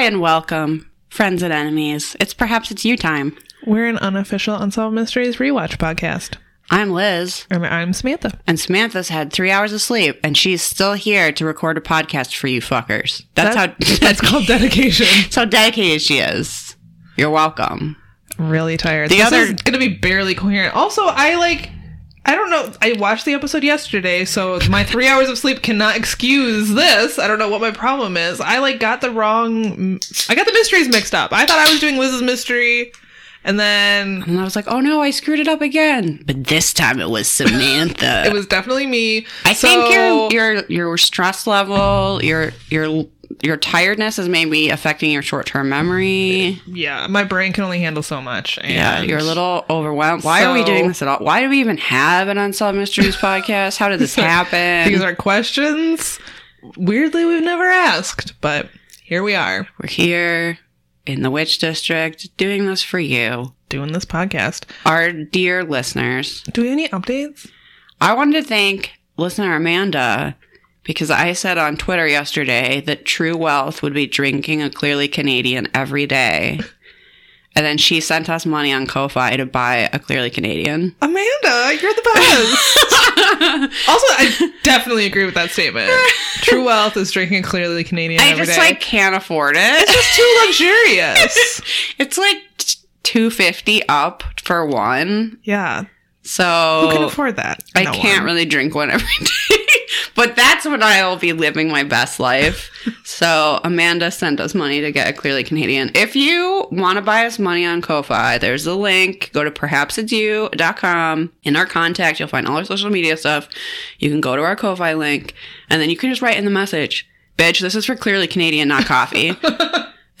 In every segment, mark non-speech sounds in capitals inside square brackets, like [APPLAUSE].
Hi and welcome, friends and enemies. It's perhaps it's you time. We're an unofficial Unsolved Mysteries rewatch podcast. I'm Liz, I'm, I'm Samantha. and Samantha's had three hours of sleep, and she's still here to record a podcast for you fuckers. That's That- how [LAUGHS] that's called dedication. that's how dedicated she is. You're welcome. I'm really tired. The this other- is gonna be barely coherent. Also, I like. I don't know. I watched the episode yesterday, so my three hours of sleep cannot excuse this. I don't know what my problem is. I like got the wrong. I got the mysteries mixed up. I thought I was doing Liz's mystery, and then And I was like, oh no, I screwed it up again. But this time it was Samantha. [LAUGHS] it was definitely me. I So- think your your your stress level, your your your tiredness is maybe affecting your short term memory. yeah, my brain can only handle so much. And Yeah, you're a little overwhelmed. Why are we doing this at all? Why do we even have an Unsolved Mysteries [LAUGHS] podcast? How did this happen? These are questions weirdly we've never asked, but here we are We're here in the Witch District doing this for you, doing this podcast. our dear listeners. Do we have any updates? I wanted to thank listener Amanda because I said on Twitter yesterday that True Wealth would be drinking a clearly Canadian every day. And then she sent us money on Ko-Fi to buy a clearly Canadian. Amanda, you're the best. [LAUGHS] also, I definitely agree with that statement. True wealth is drinking clearly Canadian I every just day. like can't afford it. it's just too luxurious. [LAUGHS] It's like two fifty up for one. yeah, So who can afford that? I No can't one. really drink one every day. But that's when I'll be living my best life. [LAUGHS] so Amanda sent us money to get a clearly Canadian. If you want to buy us money on Ko-Fi, there's a link. Go to perhapsitsyou.com. In our contact, you'll find all our social media stuff. You can go to our Ko-Fi link, and then you can just write in the message, bitch, this is for clearly Canadian, not coffee. [LAUGHS]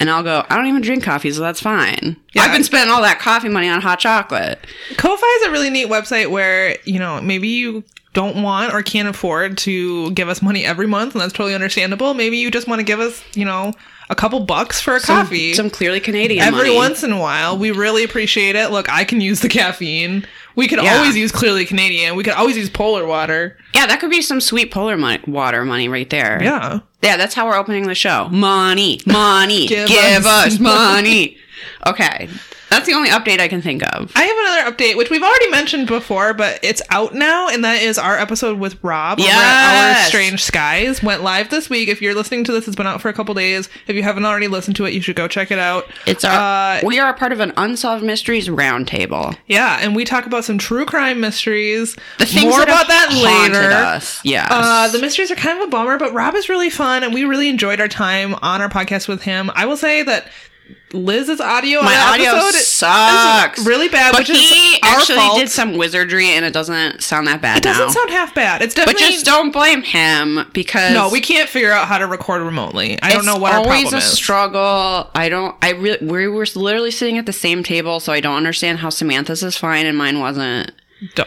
And I'll go, I don't even drink coffee, so that's fine. Yeah. I've been spending all that coffee money on hot chocolate. Ko-Fi is a really neat website where you know maybe you don't want or can't afford to give us money every month, and that's totally understandable. Maybe you just want to give us you know a couple bucks for a Some- coffee Some, clearly Canadian every money. once in a while. We really appreciate it. Look, I can use the caffeine. We could Yeah. always use clearly Canadian. We could always use polar water. Yeah, that could be some sweet polar money, water money right there. Yeah. Yeah, that's how we're opening the show. Money, money, [LAUGHS] give, Give us. us money. Okay, that's the only update I can think of. I have another update, which we've already mentioned before, but it's out now, and that is our episode with Rob at Our Strange Skies. Went live this week. If you're listening to this, it's been out for a couple days. If you haven't already listened to it, you should go check it out. It's our. Uh, we are a part of an unsolved mysteries roundtable. Yeah, and we talk about some true crime mysteries. The things More that about that later. Us. Yes. Uh, the mysteries are kind of a bummer, but Rob is really fun, and we really enjoyed our time on our podcast with him. I will say that Liz's audio on my audio sucks. really bad, But which he is our actually fault. did some wizardry, and it doesn't sound that bad It doesn't sound half bad. It's definitely. but just don't blame him because no. We can't figure out how to record remotely. I don't know what our always problem a is. struggle. I don't. I really. We were literally sitting at the same table, so I don't understand how Samantha's is fine and mine wasn't.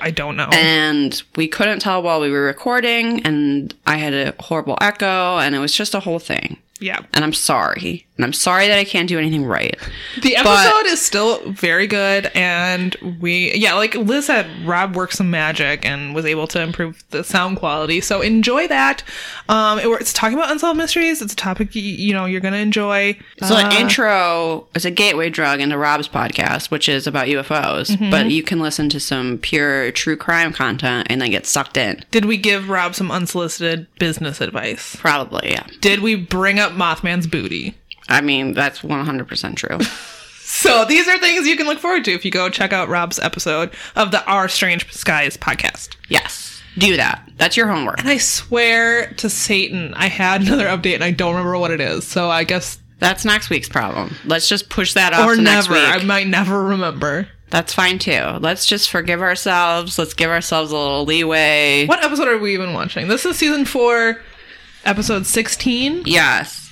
I don't know. And we couldn't tell while we were recording, and I had a horrible echo, and it was just a whole thing. yeah, And I'm sorry, and I'm sorry that I can't do anything right. the but- episode is still very good, and we yeah, like Liz said, Rob worked some magic and was able to improve the sound quality. So enjoy that. Um, it, it's talking about unsolved mysteries. It's a topic you, you know you're gonna enjoy. So Uh, the intro is a gateway drug into Rob's podcast, which is about UFOs. Mm-hmm. But you can listen to some pure true crime content and then get sucked in. Did we give Rob some unsolicited business advice? Probably, yeah. Did we bring up Mothman's booty? I mean, that's 100% true. [LAUGHS] So these are things you can look forward to if you go check out Rob's episode of the Our Strange Skies podcast. yes. Do that. That's your homework. And I swear to Satan, I had another update and I don't remember what it is. So I guess That's next week's problem. Let's just push that off or never. week. I might never remember. That's fine too. Let's just forgive ourselves. Let's give ourselves a little leeway. What episode are we even watching? This is season four, episode sixteen. Yes.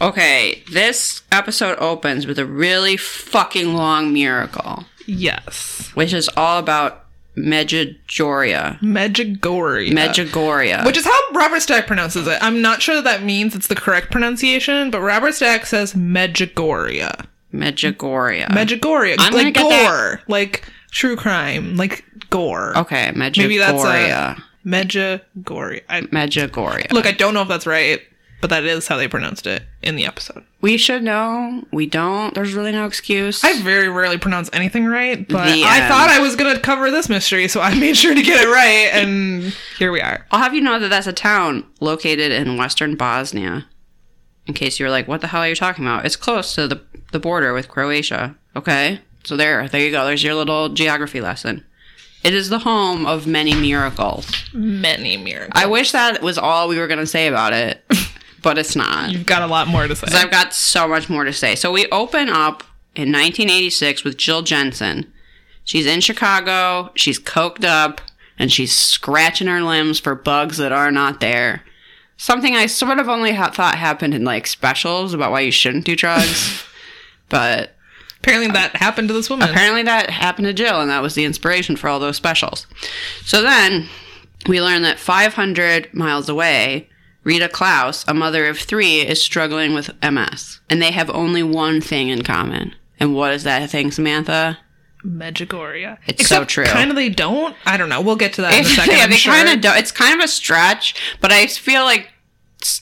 Okay, this episode opens with a really fucking long miracle, Yes, which is all about Medjugorje. Medjugorje. Medjugorje. Which is how Robert Stack pronounces it. I'm not sure that that means it's the correct pronunciation, but Robert Stack says Medjugorje. Medjugorje. Medjugorje, I'm gonna like get that- gore, like true crime, like gore. okay, Medjugorje. Maybe that's a Medjugorje. I, Medjugorje. look, I don't know if that's right. But that is how they pronounced it in the episode. We should know. We don't. There's really no excuse. I very rarely pronounce anything right, but The I end. thought I was going to cover this mystery, so I [LAUGHS] made sure to get it right, and here we are. I'll have you know that that's a town located in western Bosnia. In case you were like, what the hell are you talking about? It's close to the, the border with Croatia. Okay? So there, there you go. There's your little geography lesson. It is the home of many miracles. Many miracles. I wish that was all we were going to say about it, [LAUGHS] but it's not. You've got a lot more to say. I've got so much more to say. So we open up in 1986 with Jill Jensen. She's in Chicago. She's coked up and she's scratching her limbs for bugs that are not there. Something I sort of only ha- thought happened in like specials about why you shouldn't do drugs. [LAUGHS] but Apparently, that happened to this woman. apparently that happened to Jill and that was the inspiration for all those specials. So then we learn that 500 miles away, Rita Klaus, a mother of three, is struggling with MS. And they have only one thing in common. And what is that thing, Samantha? Medjugorje. It's so true. Kind of they don't. I don't know. We'll get to that in a [LAUGHS] second. yeah, I'm they sure. kind of don't. It's kind of a stretch, but I feel like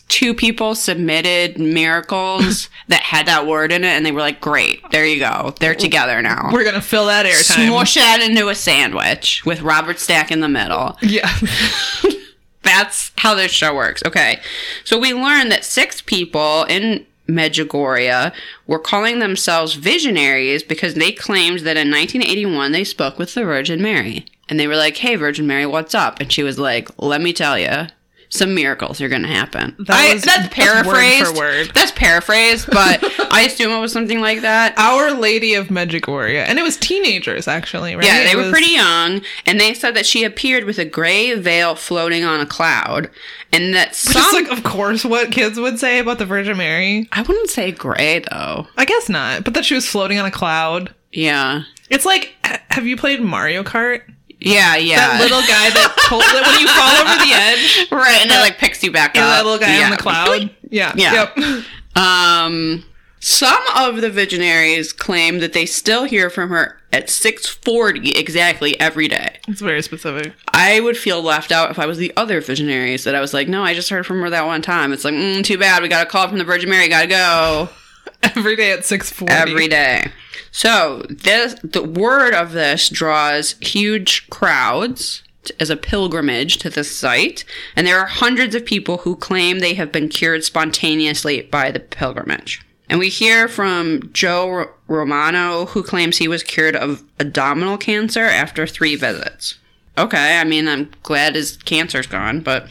two people submitted miracles [LAUGHS] that had that word in it, and they were like, "Great, there you go. They're together now." We're gonna fill that airtime. Smush that into a sandwich with Robert Stack in the middle. Yeah. [LAUGHS] That's how this show works. Okay. So we learned that six people in Medjugorje were calling themselves visionaries because they claimed that in 1981 they spoke with the Virgin Mary. And they were like, hey, Virgin Mary, what's up? And she was like, let me tell you. Some miracles are going to happen. That I- was- that's that's word word. That's paraphrased, but I assume it was something like that. [LAUGHS] Our Lady of Medjugorje, and it was teenagers actually, right? Yeah, they It were was- pretty young, and they said that she appeared with a gray veil floating on a cloud, and that some. Just like, of course, what kids would say about the Virgin Mary. I wouldn't say gray though. I guess not, but that she was floating on a cloud. Yeah, It's like, have you played Mario Kart? Yeah, yeah. That little guy that [LAUGHS] told that when you fall over the edge, right, and it like picks you back and up. that little guy Yeah. on the cloud. Yeah, Yeah. Yep. Um, some of the visionaries claim that they still hear from her at six forty exactly every day. It's very specific. I would feel left out if I was the other visionaries that I was like, no, I just heard from her that one time. It's like, mm, too bad. We got a call from the Virgin Mary. Got to go. [LAUGHS] Every day at six forty. every day. So this the word of this draws huge crowds as a pilgrimage to this site, and there are hundreds of people who claim they have been cured spontaneously by the pilgrimage. And we hear from Joe Romano, who claims he was cured of abdominal cancer after three visits. Okay, I mean, I'm glad his cancer's gone, but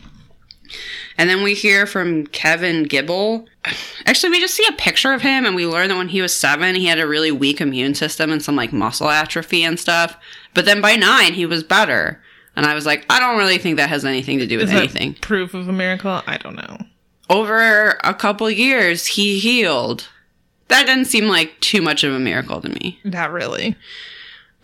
and then we hear from Kevin Gibble. Actually, we just see a picture of him and we learn that when he was seven, he had a really weak immune system and some like muscle atrophy and stuff. But then by nine, he was better. And I was like, I don't really think that has anything to do with Is that anything. proof of a miracle? I don't know. Over a couple years, he healed. That didn't seem like too much of a miracle to me. Not really.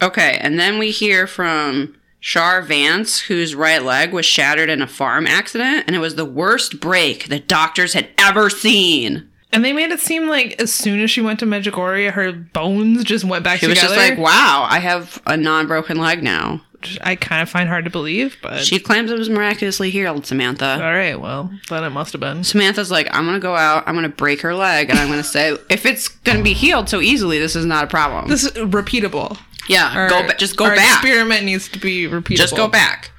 Okay, and then we hear from Char Vance, whose right leg was shattered in a farm accident, and it was the worst break that doctors had ever seen. And they made it seem like as soon as she went to Medjugorje, her bones just went back She was together. just like, wow, I have a non broken leg now. which I kind of find hard to believe, but She claims it was miraculously healed, Samantha. all right. Well, then it must have been. Samantha's like, I'm gonna go out, I'm gonna break her leg, and I'm gonna say, [LAUGHS] if it's gonna be healed so easily, this is not a problem. This is repeatable. Yeah, Our- go ba- just go our back. Experiment needs to be repeatable. Just go back.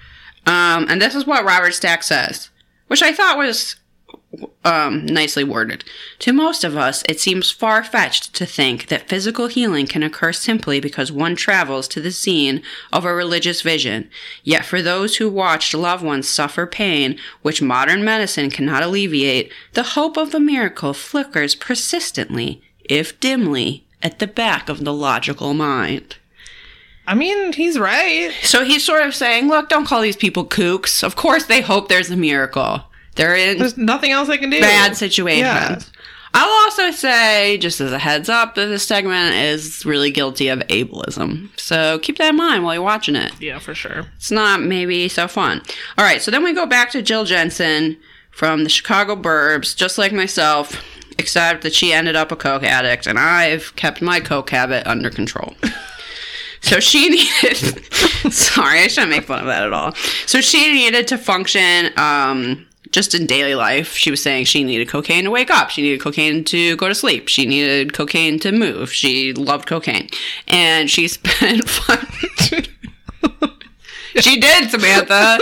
Um, and this is what Robert Stack says, which I thought was um, nicely worded. To most of us, it seems far fetched to think that physical healing can occur simply because one travels to the scene of a religious vision. Yet for those who watched loved ones suffer pain, which modern medicine cannot alleviate, the hope of a miracle flickers persistently, if dimly, at the back of the logical mind. I mean, he's right. So he's sort of saying, look, don't call these people kooks. Of course they hope there's a miracle. They're in There's nothing else I can do. bad situations. Yeah. I'll also say, just as a heads up, that this segment is really guilty of ableism. So keep that in mind while you're watching it. Yeah, for sure. It's not maybe so fun. All right, so then we go back to Jill Jensen from the Chicago Burbs, just like myself, except that she ended up a coke addict, and I've kept my coke habit under control. [LAUGHS] So she [LAUGHS] needed. sorry, I shouldn't make fun of that at all. So she needed to function um, just in daily life, she was saying she needed cocaine to wake up. She needed cocaine to go to sleep. She needed cocaine to move. She loved cocaine. And she [LAUGHS] spent [LAUGHS] She did, Samantha.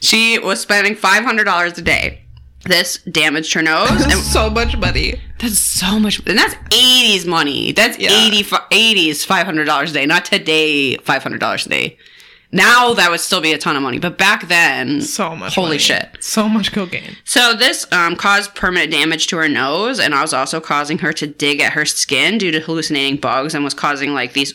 she was spending $500 a day. This damaged her nose. [LAUGHS] And so much money. that's so much. And that's 80s money. That's Yeah. 80, 80s $500 a day, not today $500 a day. Now that would still be a ton of money. But back then, So much. Holy money. shit. So much cocaine. So this um, caused permanent damage to her nose, and I was also causing her to dig at her skin due to hallucinating bugs, and was causing like these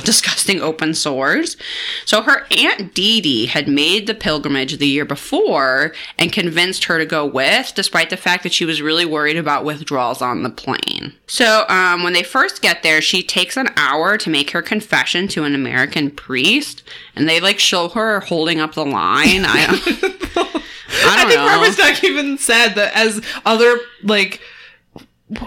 disgusting open sores. So her aunt Dee Dee had made the pilgrimage the year before and convinced her to go with, despite the fact that she was really worried about withdrawals on the plane. So um, when they first get there, she takes an hour to make her confession to an American priest, and they like show her holding up the line. I [LAUGHS] don't. I I, think know. Barbara Stack even said that as other like,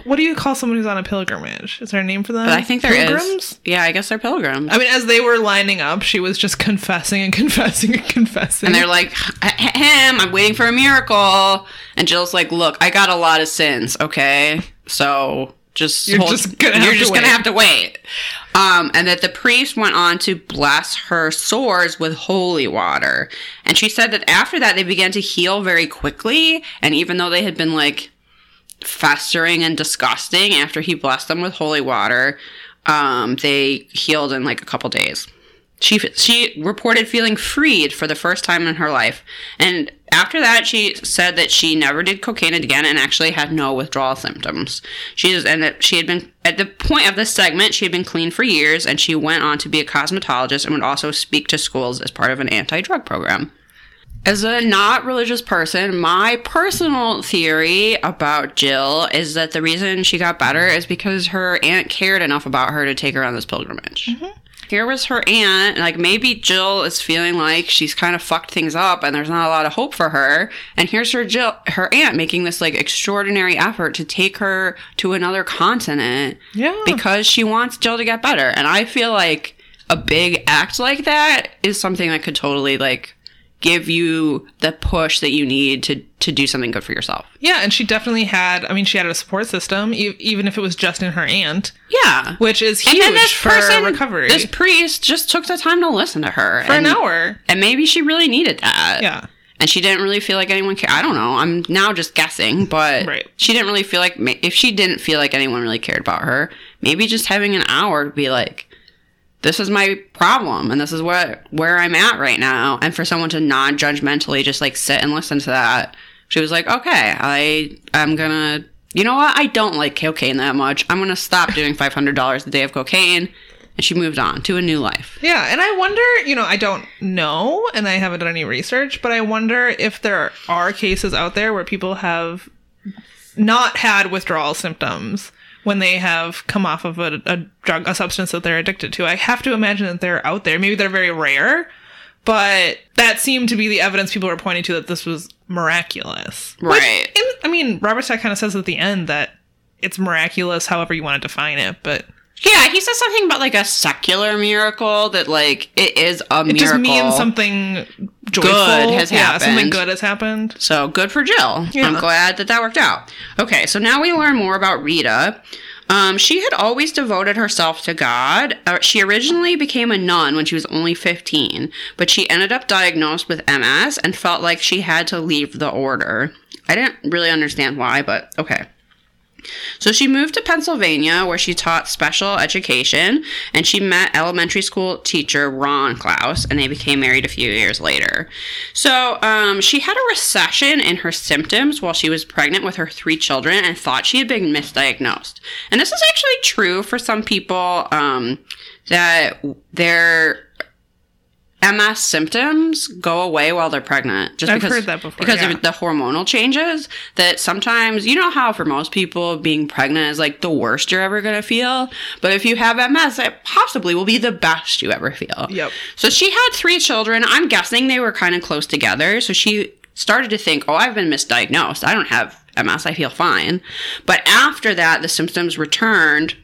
what do you call someone who's on a pilgrimage? Is there a name for them? But I think there is. pilgrims. Yeah, I guess they're pilgrims. I mean, as they were lining up, she was just confessing and [LAUGHS] confessing and confessing. and they're like, him, I'm waiting for a miracle. And Jill's like, look, I got a lot of sins, okay? So just You're just gonna have you're to just gonna wait." have to wait. Um, and that the priest went on to bless her sores with holy water. And she said that after that they began to heal very quickly. And even though they had been like festering and disgusting after he blessed them with holy water, um, they healed in like a couple days. She she reported feeling freed for the first time in her life, and after that, she said that she never did cocaine again and actually had no withdrawal symptoms. She and that she had been at the point of this segment, she had been clean for years, and she went on to be a cosmetologist and would also speak to schools as part of an anti-drug program. As a not religious person, my personal theory about Jill is that the reason she got better is because her aunt cared enough about her to take her on this pilgrimage. Mm-hmm. Here was her aunt, like maybe Jill is feeling like she's kind of fucked things up and there's not a lot of hope for her. And here's her Jill, her aunt making this like extraordinary effort to take her to another continent yeah, because she wants Jill to get better. And I feel like a big act like that is something that could totally like give you the push that you need to to do something good for yourself. yeah, and she definitely had. I mean, she had a support system, e- even if it was just in her aunt, Yeah. which is And huge then this for person, recovery this priest just took the time to listen to her for and, an hour. and maybe she really needed that. Yeah, and she didn't really feel like anyone cared. I don't know. I'm now just guessing, but Right. she didn't really feel like if she didn't feel like anyone really cared about her, maybe just having an hour to be like, "This is my problem, and this is what where I'm at right now," and for someone to non-judgmentally just like sit and listen to that, she was like, "Okay, I I'm gonna." You know what? I don't like cocaine that much. I'm gonna stop doing five hundred dollars a day of cocaine, and she moved on to a new life. yeah, and I wonder. You know, I don't know, and I haven't done any research, but I wonder if there are cases out there where people have not had withdrawal symptoms when they have come off of a, a drug, a substance that they're addicted to. I have to imagine that they're out there. Maybe they're very rare, but that seemed to be the evidence people were pointing to that this was miraculous. Right. in, I mean, Robert Stack kind of says at the end that it's miraculous, however you want to define it, but Yeah, he says something about like a secular miracle that like it is a it miracle. It just means something joyful. Good has yeah, something good has happened. So good for Jill. Yeah. I'm glad that that worked out. Okay, so now we learn more about Rita. Um, she had always devoted herself to God. Uh, she originally became a nun when she was only 15, but she ended up diagnosed with MS and felt like she had to leave the order. I didn't really understand why, but okay. So she moved to Pennsylvania where she taught special education and she met elementary school teacher Ron Klaus and they became married a few years later. So um, she had a recession in her symptoms while she was pregnant with her three children and thought she had been misdiagnosed. And this is actually true for some people um, that their MS symptoms go away while they're pregnant. Just I've because, heard that before, Because yeah. of the hormonal changes that sometimes, you know how for most people being pregnant is like the worst you're ever going to feel. But if you have MS, it possibly will be the best you ever feel. Yep. So she had three children. I'm guessing they were kind of close together. So she started to think, oh, I've been misdiagnosed. I don't have MS. I feel fine. But after that, the symptoms returned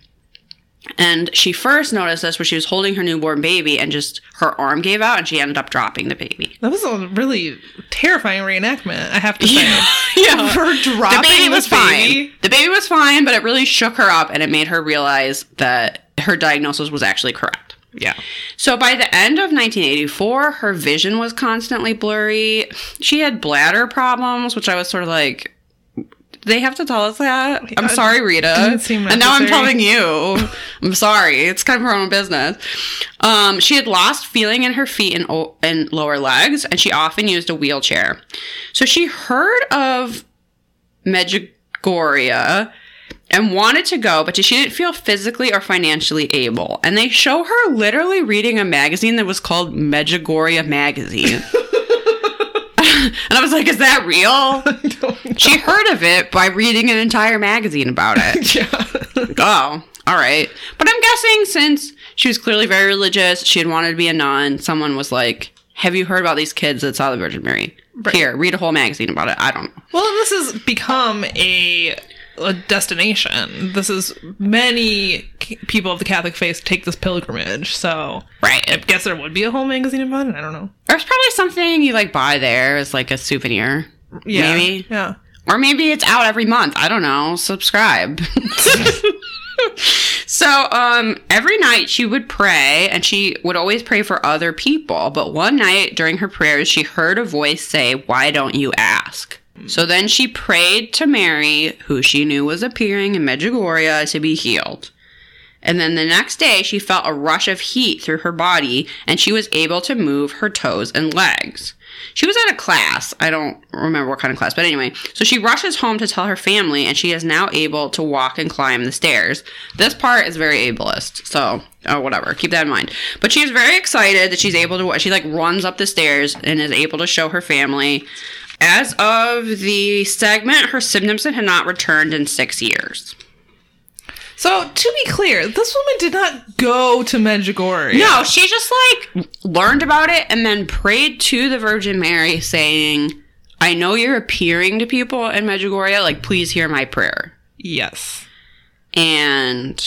And she first noticed this when she was holding her newborn baby and just her arm gave out and she ended up dropping the baby. That was a really terrifying reenactment, I have to say. [LAUGHS] yeah. [LAUGHS] For dropping the baby was baby. fine. The baby was fine, but it really shook her up and it made her realize that her diagnosis was actually correct. Yeah. So by the end of 1984, her vision was constantly blurry. She had bladder problems, which I was sort of like, they have to tell us that. I'm sorry, Rita. And now I'm telling you. [LAUGHS] I'm sorry. It's kind of her own business. Um, she had lost feeling in her feet and, o- and lower legs, and she often used a wheelchair. So she heard of Medjugorje and wanted to go, but she didn't feel physically or financially able. And they show her literally reading a magazine that was called Medjugorje Magazine. [LAUGHS] [LAUGHS] and I was like, is that real? [LAUGHS] She heard of it by reading an entire magazine about it. [LAUGHS] yeah. oh, all right. But I'm guessing since she was clearly very religious, she had wanted to be a nun, someone was like, have you heard about these kids that saw the Virgin Mary? Right. Here, read a whole magazine about it. I don't know. Well, this has become a a destination. This is many people of the Catholic faith take this pilgrimage. So Right. I guess there would be a whole magazine about it. I don't know. There's probably something you like buy there as like a souvenir. Yeah. Maybe. Yeah. Or maybe it's out every month. I don't know. Subscribe. [LAUGHS] so, um, every night she would pray and she would always pray for other people. But one night during her prayers, she heard a voice say, Why don't you ask? So then she prayed to Mary, who she knew was appearing in Medjugorje, to be healed. And then the next day, she felt a rush of heat through her body and she was able to move her toes and legs. She was at a class. I don't remember what kind of class, but anyway. So she rushes home to tell her family and she is now able to walk and climb the stairs. This part is very ableist. So, oh, whatever. Keep that in mind. But she is very excited that she's able to, she like runs up the stairs and is able to show her family. As of the segment, her symptoms had not returned in six years. So to be clear, this woman did not go to Medjugorje. No, she just like learned about it and then prayed to the Virgin Mary saying, I know you're appearing to people in Medjugorje, like please hear my prayer. Yes. And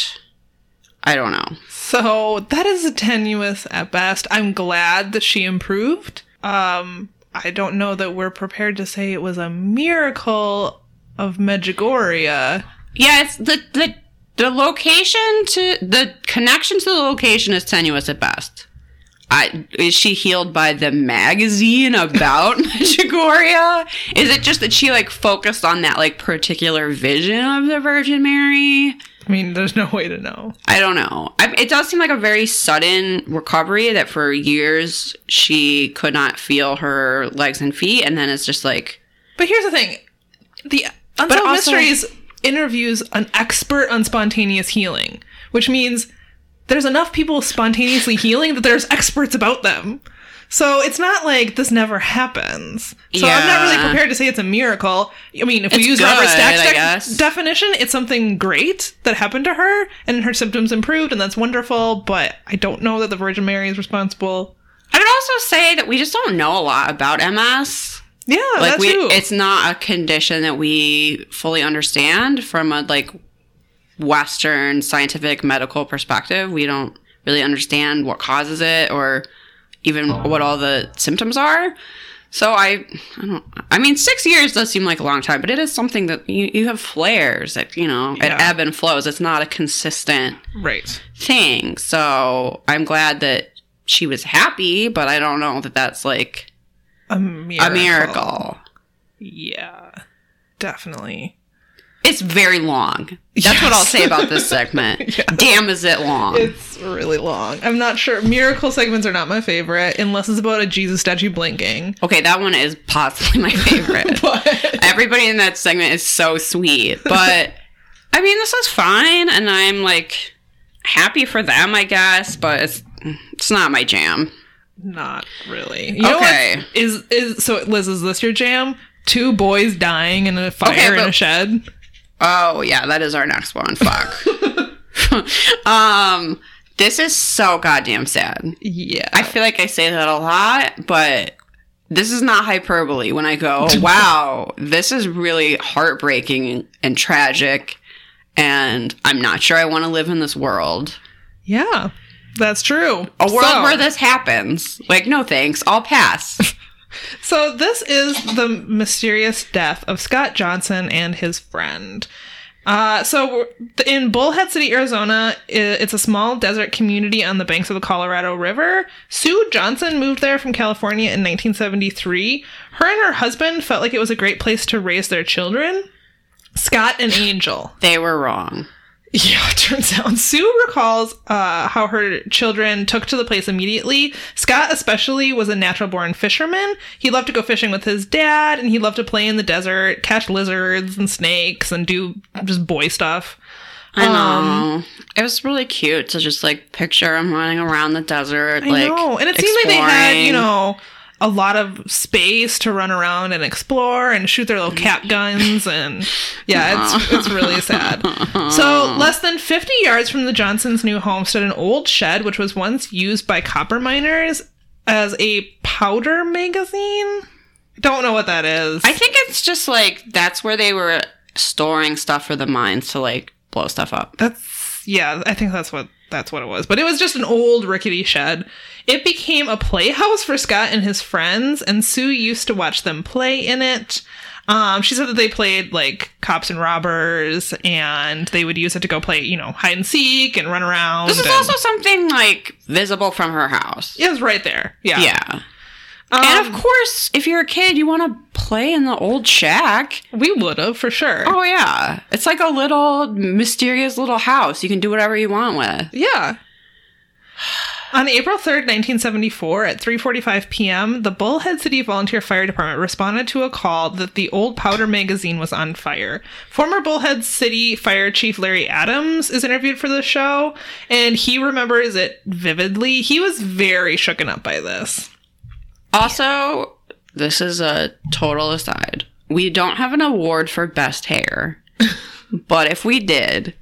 I don't know. So that is tenuous at best. I'm glad that she improved. Um, I don't know that we're prepared to say it was a miracle of Medjugorje. It's the the the location to the connection to the location is tenuous at best. I, is she healed by the magazine about [LAUGHS] Medjugorje? Is it just that she like focused on that like particular vision of the Virgin Mary? I mean, there's no way to know. I don't know. I, it does seem like a very sudden recovery that for years she could not feel her legs and feet, and then it's just like, But here's the thing: the Unsolved also- Mysteries interviews an expert on spontaneous healing, which means there's enough people spontaneously healing that there's experts about them. So it's not like this never happens. So I'm not really prepared to say it's a miracle. I mean, if we It's use Robert Stack's guess. definition, it's something great that happened to her, and her symptoms improved, and that's wonderful. But I don't know that the Virgin Mary is responsible. I would also say that we just don't know a lot about MS. Yeah, Like we, too. it's not a condition that we fully understand from a like Western scientific medical perspective. We don't really understand what causes it or even what all the symptoms are. So I, I don't. I mean, six years does seem like a long time, but it is something that you, you have flares that you know Yeah. at ebb and flows. It's not a consistent right. thing. So I'm glad that she was happy, but I don't know that that's like A miracle. a miracle. Yeah, definitely. It's very long. That's what I'll say about this [LAUGHS] segment. Damn, is it long? It's really long. I'm not sure. Miracle segments are not my favorite unless it's about a Jesus statue blinking. okay, that one is possibly my favorite. [LAUGHS] But Everybody in that segment is so sweet, but I mean, this is fine, and I'm like happy for them, I guess. But it's it's not my jam. not really. You know Okay. what? Is is so Liz, is this your jam? Two boys dying in a fire Okay, in a shed? Oh yeah, that is our next one. Fuck. [LAUGHS] um, this is so goddamn sad. Yeah. I feel like I say that a lot, but this is not hyperbole when I go, [LAUGHS] wow, this is really heartbreaking and tragic and I'm not sure I want to live in this world. Yeah, that's true. A world So- where this happens. Like, no thanks, I'll pass. [LAUGHS] So this is the mysterious death of Scott Johnson and his friend. Uh, so in Bullhead City, Arizona, it's a small desert community on the banks of the Colorado River. Sue Johnson moved there from California in 1973. Her and her husband felt like it was a great place to raise their children. Scott and Angel. they were wrong. Yeah, [LAUGHS] turns out. Sue recalls uh, how her children took to the place immediately. Scott, especially, was a natural born fisherman. He loved to go fishing with his dad, and he loved to play in the desert, catch lizards and snakes, and do just boy stuff. I know. Um, it was really cute to just like picture him running around the desert. I like, know. And it seemed like they had, you know, a lot of space to run around and explore and shoot their little cap guns and yeah, it's it's really sad. So, less than 50 yards from the Johnsons' new home stood an old shed which was once used by copper miners as a powder magazine. Don't know what that is. I think it's just like that's where they were storing stuff for the mines to like blow stuff up. That's yeah, I think that's what that's what it was. But it was just an old rickety shed. It became a playhouse for Scott and his friends, and Sue used to watch them play in it. Um, she said that they played like cops and robbers, and they would use it to go play, you know, hide and seek and run around. This is and- also something like visible from her house. it was right there. Yeah, Yeah. Um, and of course, if you're a kid, you want to play in the old shack. we would have for sure. Oh yeah, it's like a little mysterious little house. You can do whatever you want with. Yeah. On April 3rd, 1974, at 3:45 p.m., the Bullhead City Volunteer Fire Department responded to a call that the old powder magazine was on fire. Former Bullhead City Fire Chief Larry Adams is interviewed for the show, and he remembers it vividly. He was very shooken up by this. Also, this is a total aside. We don't have an award for best hair, [LAUGHS] but if we did,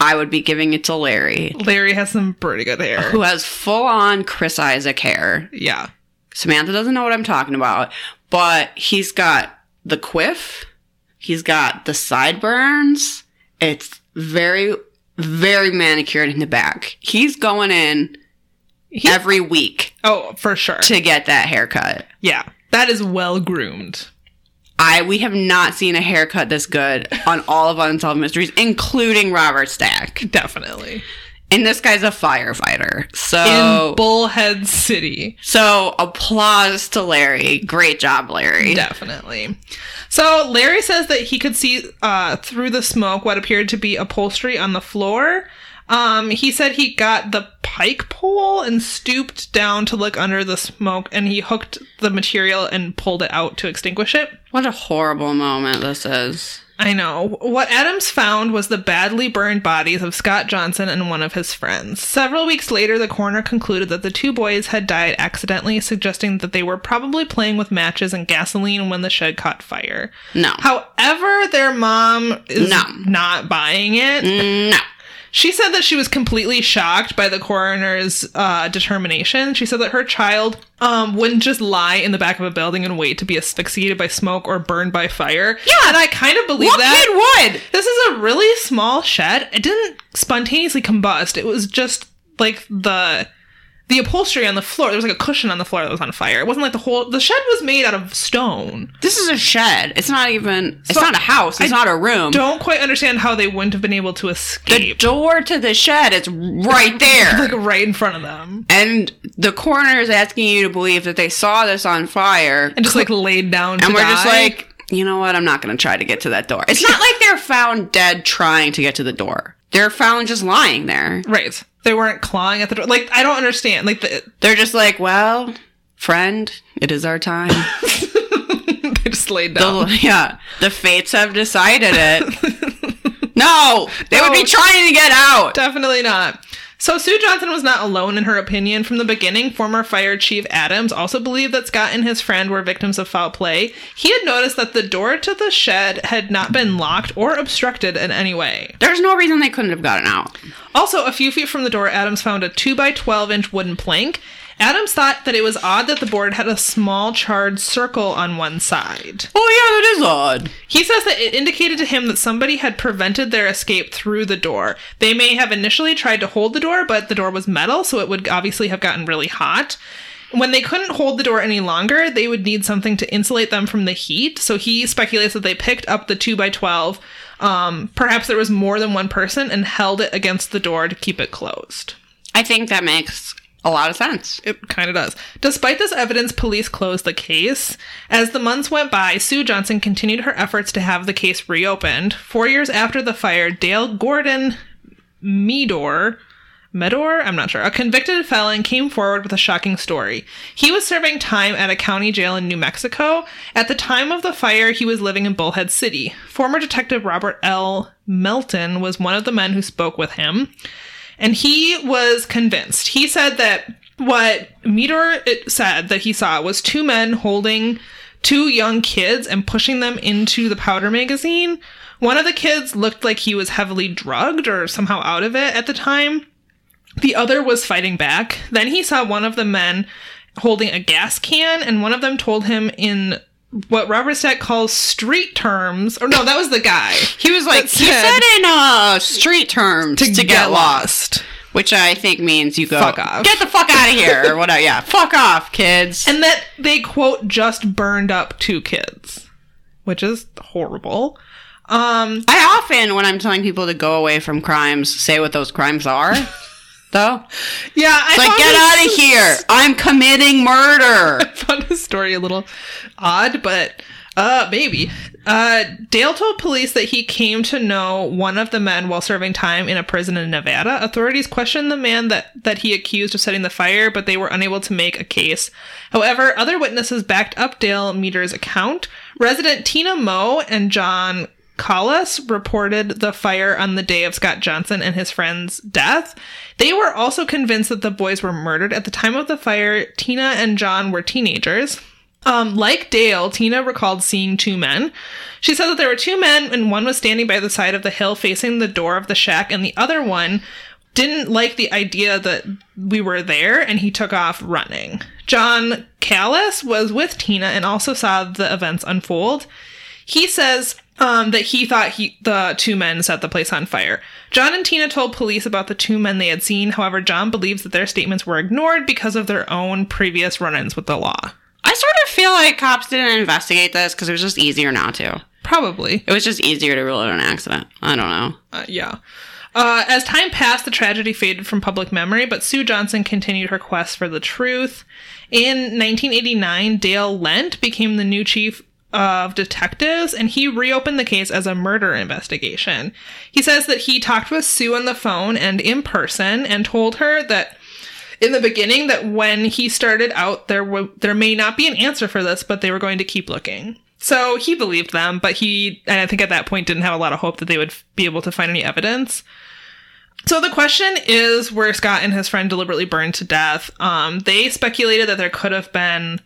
I would be giving it to Larry, Larry has some pretty good hair. who has full on Chris Isaak hair. Yeah. Samantha doesn't know what I'm talking about, but he's got the quiff, he's got the sideburns. It's very, very manicured in the back. He's going in He- every week Oh, for sure. to get that haircut. Yeah. That is well groomed. I we have not seen a haircut this good on all of Unsolved Mysteries, including Robert Stack. Definitely. And this guy's a firefighter. So In Bullhead City. so applause to Larry. Great job, Larry. Definitely. So Larry says that he could see uh, through the smoke what appeared to be upholstery on the floor. Um, he said he got the pike pole and stooped down to look under the smoke, and he hooked the material and pulled it out to extinguish it. What a horrible moment this is. I know. What Adams found was the badly burned bodies of Scott Johnson and one of his friends. Several weeks later, the coroner concluded that the two boys had died accidentally, suggesting that they were probably playing with matches and gasoline when the shed caught fire. No. However, their mom is No. not buying it. No. She said that she was completely shocked by the coroner's uh, determination. She said that her child um, wouldn't just lie in the back of a building and wait to be asphyxiated by smoke or burned by fire. Yeah, and I kind of believe What that. kid would? This is a really small shed. It didn't spontaneously combust. It was just like the the upholstery on the floor. There was like a cushion on the floor that was on fire. It wasn't like the whole. The shed was made out of stone. This is a shed. It's not even. It's So, not a house. It's I not a room. Don't quite understand how they wouldn't have been able to escape. The door to the shed is right there. [LAUGHS] like right in front of them, and the coroner is asking you to believe that they saw this on fire. and just like laid down. To and we're just like, you know what? I'm not going to try to get to that door. It's not [LAUGHS] like they're found dead trying to get to the door. They're found just lying there. right. They weren't clawing at the door. Like I don't understand. Like the, They're just like, well, friend, it is our time. [LAUGHS] they just laid down. The, [LAUGHS] yeah, the fates have decided it. [LAUGHS] no, they would be trying to get out. Definitely not. So Sue Johnson was not alone in her opinion. From the beginning, former fire chief Adams also believed that Scott and his friend were victims of foul play. He had noticed that the door to the shed had not been locked or obstructed in any way. There's no reason they couldn't have gotten out. Also, a few feet from the door, Adams found a 2 by 12 inch wooden plank, Adams thought that it was odd that the board had a small charred circle on one side. Oh yeah, that is odd. He says that it indicated to him that somebody had prevented their escape through the door. They may have initially tried to hold the door, but the door was metal, so it would obviously have gotten really hot. When they couldn't hold the door any longer, they would need something to insulate them from the heat. So he speculates that they picked up the 2x12. Um, perhaps there was more than one person and held it against the door to keep it closed. I think that makes a lot of sense. It kind of does. Despite this evidence, police closed the case. As the months went by, Sue Johnson continued her efforts to have the case reopened. Four years after the fire, Dale Gordon Medor, Medor, I'm not sure, a convicted felon came forward with a shocking story. He was serving time at a county jail in New Mexico. At the time of the fire, he was living in Bullhead City. Former Detective Robert L. Melton was one of the men who spoke with him. And he was convinced. He said that what Meador said that he saw was two men holding two young kids and pushing them into the powder magazine. One of the kids looked like he was heavily drugged or somehow out of it at the time. The other was fighting back. Then he saw one of the men holding a gas can, and one of them told him in what Robert Stack calls street terms, or no, that was the guy. He was like, That he said- said in uh, street terms to, get, lost. Which I think means you go, Fuck off. get the fuck out of here, or whatever. Yeah, [LAUGHS] fuck off, kids. And that they quote just burned up two kids, which is horrible. Um, I often, when I'm telling people to go away from crimes, say what those crimes are. [LAUGHS] Though, yeah, I it's like, get out of here! I'm committing murder. [LAUGHS] I found this story a little odd, but uh maybe. Uh Dale told police that he came to know one of the men while serving time in a prison in Nevada. Authorities questioned the man that that he accused of setting the fire, but they were unable to make a case. However, other witnesses backed up Dale Meter's account. Resident Tina Moe and John Collis reported the fire on the day of Scott Johnson and his friend's death. They were also convinced that the boys were murdered. At the time of the fire, Tina and John were teenagers. Um, like Dale, Tina recalled seeing two men. She said that there were two men, and one was standing by the side of the hill facing the door of the shack, and the other one didn't like the idea that we were there, and he took off running. John Callis was with Tina and also saw the events unfold. He says um, that he thought he the two men set the place on fire. John and Tina told police about the two men they had seen. However, John believes that their statements were ignored because of their own previous run-ins with the law. I sort of feel like cops didn't investigate this because it was just easier not to. Probably. It was just easier to rule it an accident. I don't know. Uh, yeah. Uh, as time passed, the tragedy faded from public memory, but Sue Johnson continued her quest for the truth. In 1989, Dale Lent became the new chief of detectives, and he reopened the case as a murder investigation. He says that he talked with Sue on the phone and in person and told her that in the beginning that when he started out there were, there may not be an answer for this but they were going to keep looking. So he believed them but he and i think at that point didn't have a lot of hope that they would f- be able to find any evidence. So the question is where scott and his friend deliberately burned to death. Um, they speculated that there could have been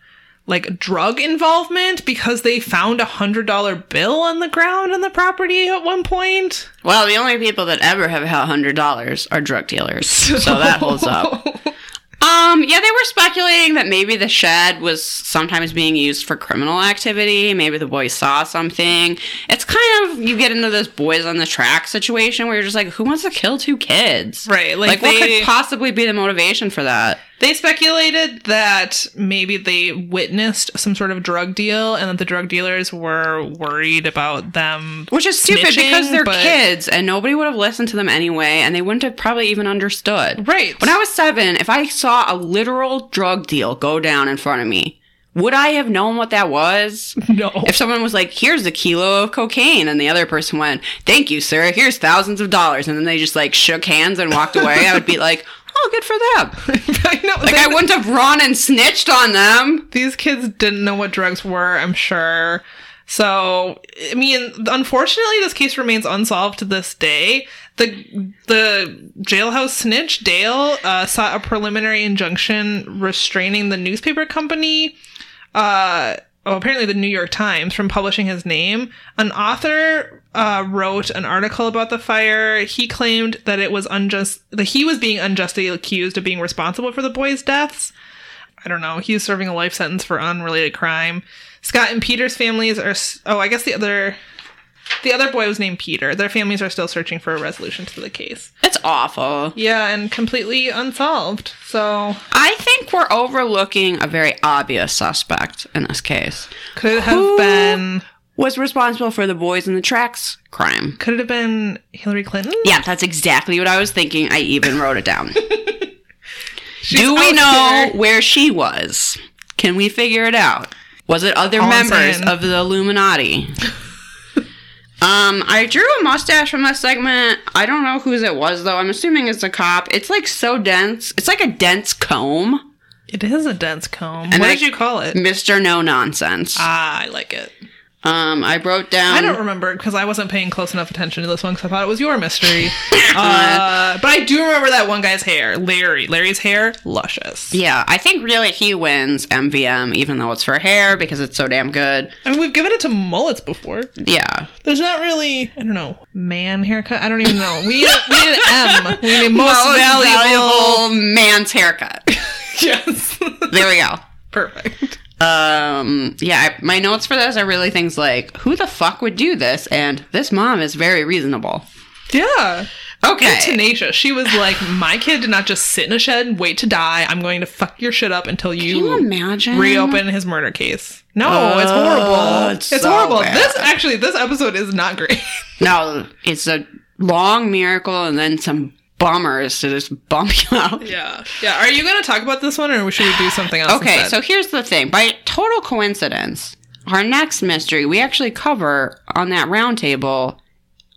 like drug involvement because they found a hundred dollar bill on the ground on the property at one point Well, the only people that ever have had hundred dollars are drug dealers, so that holds up. [LAUGHS] Um, yeah, they were speculating that maybe the shed was sometimes being used for criminal activity. Maybe the boys saw something. It's kind of you get into this boys on the track situation where you're just like, who wants to kill two kids? Right, like Like, what could possibly be the motivation for that? They speculated that maybe they witnessed some sort of drug deal and that the drug dealers were worried about them. Which is stupid because they're but- kids and nobody would have listened to them anyway, and they wouldn't have probably even understood. Right. When I was seven, if I saw a literal drug deal go down in front of me, would I have known what that was? [LAUGHS] No. If someone was like, here's a kilo of cocaine, and the other person went, thank you, sir, here's thousands of dollars, and then they just like shook hands and walked away, I would be like, oh, good for them. [LAUGHS] I know. Like, I wouldn't have run and snitched on them. These kids didn't know what drugs were, I'm sure. So, I mean, unfortunately, this case remains unsolved to this day. The the jailhouse snitch Dale uh, sought a preliminary injunction restraining the newspaper company, uh, oh, apparently the New York Times, from publishing his name. An author uh, wrote an article about the fire. He claimed that it was unjust that he was being unjustly accused of being responsible for the boys' deaths. I don't know. He's serving a life sentence for unrelated crime. Scott and Peter's families are. Oh, I guess the other. The other boy was named Peter. Their families are still searching for a resolution to the case. It's awful. Yeah, and completely unsolved. So I think we're overlooking a very obvious suspect in this case. could have Who- been. Was responsible for the boys in the tracks crime. Could it have been Hillary Clinton? Yeah, that's exactly what I was thinking. I even wrote it down. [LAUGHS] Do we know there. where she was? Can we figure it out? Was it other All members of the Illuminati? [LAUGHS] um, I drew a mustache from this segment. I don't know whose it was though. I'm assuming it's a cop. It's like so dense. It's like a dense comb. It is a dense comb. And what did you call it? Mr. No Nonsense. Ah, I like it. Um, I wrote down I don't remember because I wasn't paying close enough attention to this one because I thought it was your mystery. [LAUGHS] uh, but I do remember that one guy's hair, Larry. Larry's hair, luscious. Yeah, I think really he wins MVM, even though it's for hair because it's so damn good. I mean, we've given it to mullets before. Yeah. There's not really, I don't know, man haircut. I don't even know. We need, we need an M. We need most, valuable. man's haircut. [LAUGHS] Yes. There we go. Perfect. Um, yeah, I, my notes for this are really things like who the fuck would do this, and this mom is very reasonable. Yeah. Okay, Tenacious. She was like, my kid did not just sit in a shed and wait to die. I'm going to fuck your shit up until you, you imagine reopen his murder case. No, it's Oh, horrible. it's It's, so horrible. bad. This actually, this episode is not great. [LAUGHS] No, it's a long miracle, and then some bummers to just bump you [LAUGHS] out. yeah. Yeah. Are you going to talk about this one or should we do something else? Okay, instead? so here's the thing. By total coincidence, our next mystery we actually cover on that roundtable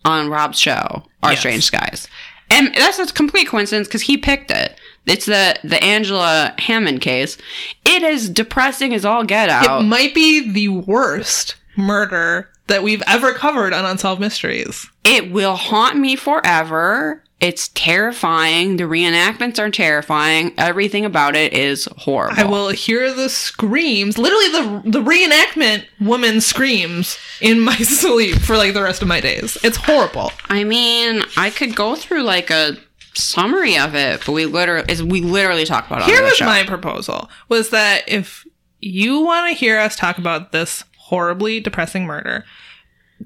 on Rob's show, Our Yes. Strange Skies. And that's a complete coincidence because he picked it. It's the the Angela Hammond case. It is depressing as all get out. it might be the worst murder that we've ever covered on Unsolved Mysteries. It will haunt me forever. It's terrifying. The reenactments are terrifying. Everything about it is horrible. I will hear the screams, literally the the reenactment woman screams in my [LAUGHS] sleep for like the rest of my days. It's horrible. I mean, I could go through like a summary of it, but we literally is we literally talk about it Here was show. my proposal: was that if you want to hear us talk about this horribly depressing murder,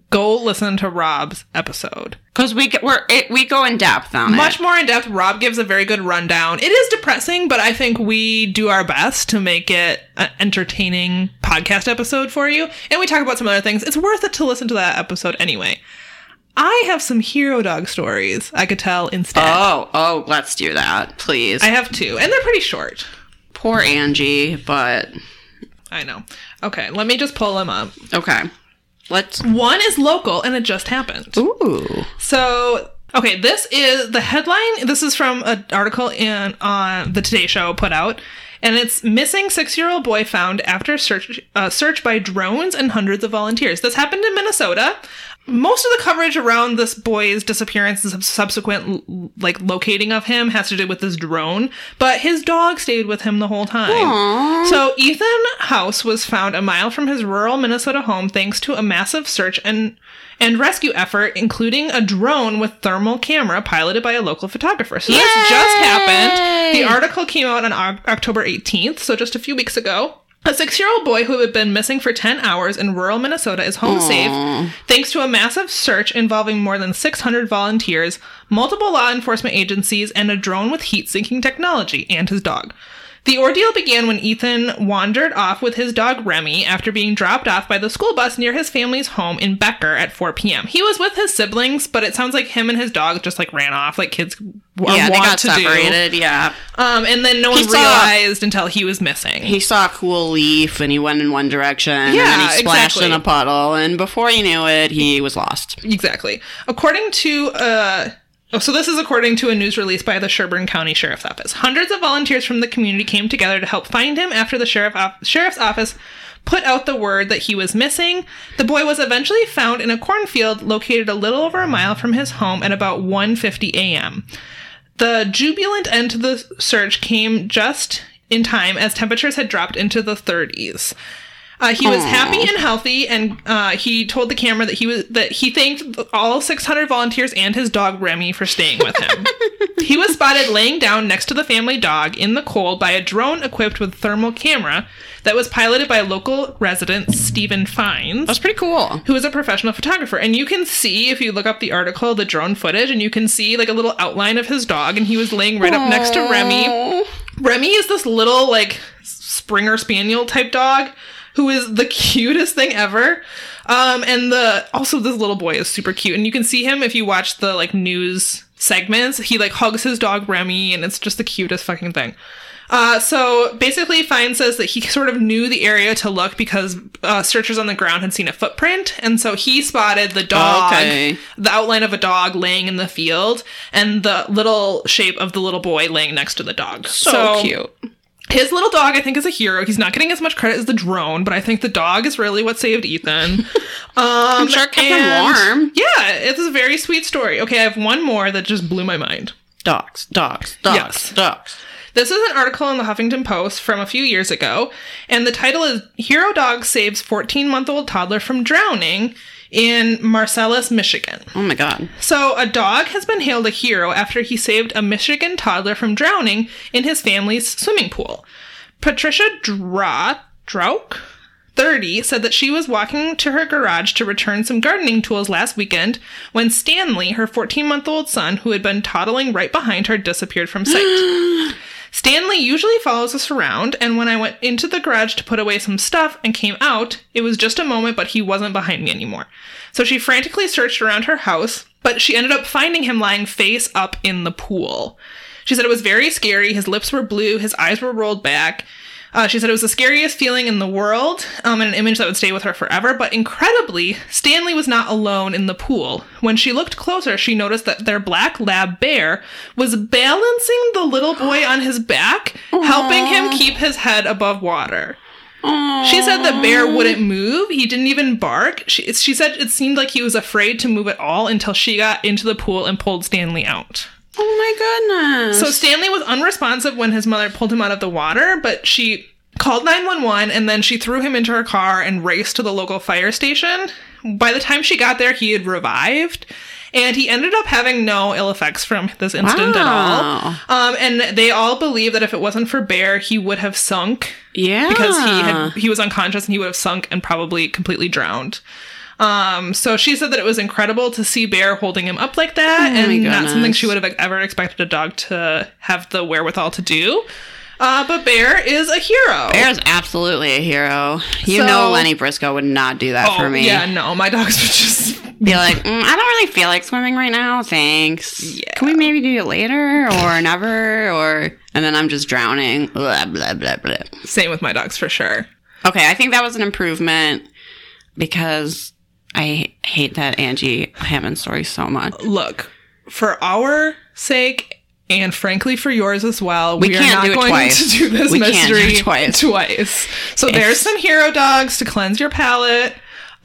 go listen to Rob's episode. because we get, we're it, we go in depth on Much it. more in depth. Rob gives a very good rundown. It is depressing, but I think we do our best to make it an entertaining podcast episode for you. And we talk about some other things. It's worth it to listen to that episode anyway. I have some hero dog stories I could tell instead. Oh, oh, let's do that, please. I have two, and they're pretty short. Poor Angie, but I know. Okay, let me just pull them up. okay, let's. One is local, and it just happened. Ooh, So, okay, this is the headline. This is from an article in on the Today Show put out, and it's missing six-year-old boy found after search uh, search by drones and hundreds of volunteers. This happened in Minnesota. Most of the coverage around this boy's disappearance and subsequent like locating of him has to do with this drone, but his dog stayed with him the whole time. Aw. So Ethan House was found a mile from his rural Minnesota home thanks to a massive search and and rescue effort, including a drone with thermal camera piloted by a local photographer. So this just happened. The article came out on Oc- October 18th, so just a few weeks ago. A six year old boy who had been missing for 10 hours in rural Minnesota is home safe thanks to a massive search involving more than 600 volunteers, multiple law enforcement agencies, and a drone with heat seeking technology, and his dog. The ordeal began when Ethan wandered off with his dog Remy after being dropped off by the school bus near his family's home in Becker at 4 p.m. He was with his siblings, but it sounds like him and his dog just like ran off, like kids yeah, they got separated. Yeah. Um, and then no one He saw- realized until he was missing. he saw a cool leaf and he went in one direction. and Yeah, then he splashed exactly. in a puddle, and before he knew it, he was lost. Exactly. According to uh Oh, so this is according to a news release by the Sherburne County Sheriff's Office. Hundreds of volunteers from the community came together to help find him after the sheriff of- sheriff's office put out the word that he was missing. The boy was eventually found in a cornfield located a little over a mile from his home at about 1:50 a.m. The jubilant end to the search came just in time as temperatures had dropped into the 30s. Uh, he was Aw. happy and healthy, and uh, he told the camera that he was that he thanked all 600 volunteers and his dog Remy for staying with him. [LAUGHS] he was spotted laying down next to the family dog in the cold by a drone equipped with thermal camera that was piloted by local resident Stephen Fines That's pretty cool. who is a professional photographer. And you can see, if you look up the article, the drone footage, and you can see like a little outline of his dog, and he was laying right up next to Remy. Remy is this little, like, Springer Spaniel type dog who is the [LAUGHS] cutest thing ever. Um, and the also this little boy is super cute, and you can see him if you watch the like news segments. He like hugs his dog Remy, and it's just the cutest fucking thing. Uh, so basically, Fine says that he sort of knew the area to look because uh, searchers on the ground had seen a footprint, and so he spotted the dog, Okay. the outline of a dog laying in the field, and the little shape of the little boy laying next to the dog. So, cute. His little dog, I think, is a hero. He's not getting as much credit as the drone, but I think the dog is really what saved Ethan. [LAUGHS] Um, I'm sure it kept him warm. Yeah, it's a very sweet story. Okay, I have one more that just blew my mind. Dogs, dogs, dogs, Yes. dogs. This is an article in the Huffington Post from a few years ago, and the title is Hero Dog Saves 14 Month Old Toddler from Drowning in Marcellus, Michigan. Oh my god. So, a dog has been hailed a hero after he saved a Michigan toddler from drowning in his family's swimming pool. Patricia Dra- Drauk, 30, said that she was walking to her garage to return some gardening tools last weekend when Stanley, her 14 month old son, who had been toddling right behind her, disappeared from sight. [GASPS] [GASPS] [GASPS] Stanley usually follows us around, and when I went into the garage to put away some stuff and came out, it was just a moment, but he wasn't behind me anymore. So she frantically searched around her house, but she ended up finding him lying face up in the pool. She said it was very scary. His lips were blue, his eyes were rolled back. Uh, she said it was the scariest feeling in the world, um, and an image that would stay with her forever. But incredibly, Stanley was not alone in the pool. When she looked closer, she noticed that their black lab bear was balancing the little boy on his back, helping him keep his head above water. She said the bear wouldn't move. He didn't even bark. She, she said it seemed like he was afraid to move at all until she got into the pool and pulled Stanley out. Oh my goodness. So Stanley was unresponsive when his mother pulled him out of the water, but she called 911 and then she threw him into her car and raced to the local fire station. By the time she got there, he had revived. And he ended up having no ill effects from this incident at all. Um, and they all believe that if it wasn't for Bear, he would have sunk yeah. because he had he was unconscious and he would have sunk and probably completely drowned. Um, so she said that it was incredible to see Bear holding him up like that, Oh and not something she would have ever expected a dog to have the wherewithal to do. Uh, but Bear is a hero. Bear is absolutely a hero. You So- know Lenny Briscoe would not do that oh, for me. yeah, no, my dogs would just Be like, mm, I don't really feel like swimming right now. Thanks. Yeah. Can we maybe do it later or never? Or and then I'm just drowning. Blah blah blah blah. same with my dogs for sure. Okay, I think that was an improvement because I hate that Angie Hammond story so much. Look, for our sake. And frankly, for yours as well, we, We are not going twice. to do this We can't do mystery twice. twice. So there's some hero dogs to cleanse your palate.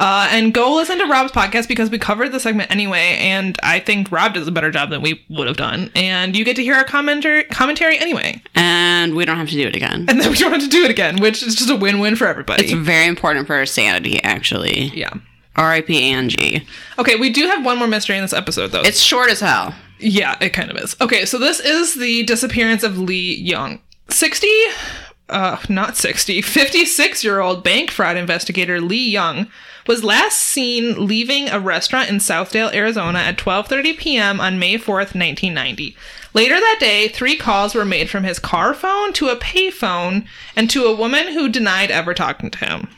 Uh, and go listen to Rob's podcast because we covered the segment anyway, and I think Rob does a better job than we would have done. And you get to hear our commentary commentary anyway, And we don't have to do it again. and then we don't have to do it again, which is just a win-win for everybody. It's very important for our sanity, actually. yeah. R.I.P. Angie. Okay, we do have one more mystery in this episode, though. It's short as hell. Yeah, it kind of is. Okay, so this is the disappearance of Lee Young. 60, uh, not 60, 56 year old bank fraud investigator Lee Young was last seen leaving a restaurant in Scottsdale, Arizona at 12:30 p.m. on May 4th, 1990. Later that day, three calls were made from his car phone to a payphone and to a woman who denied ever talking to him.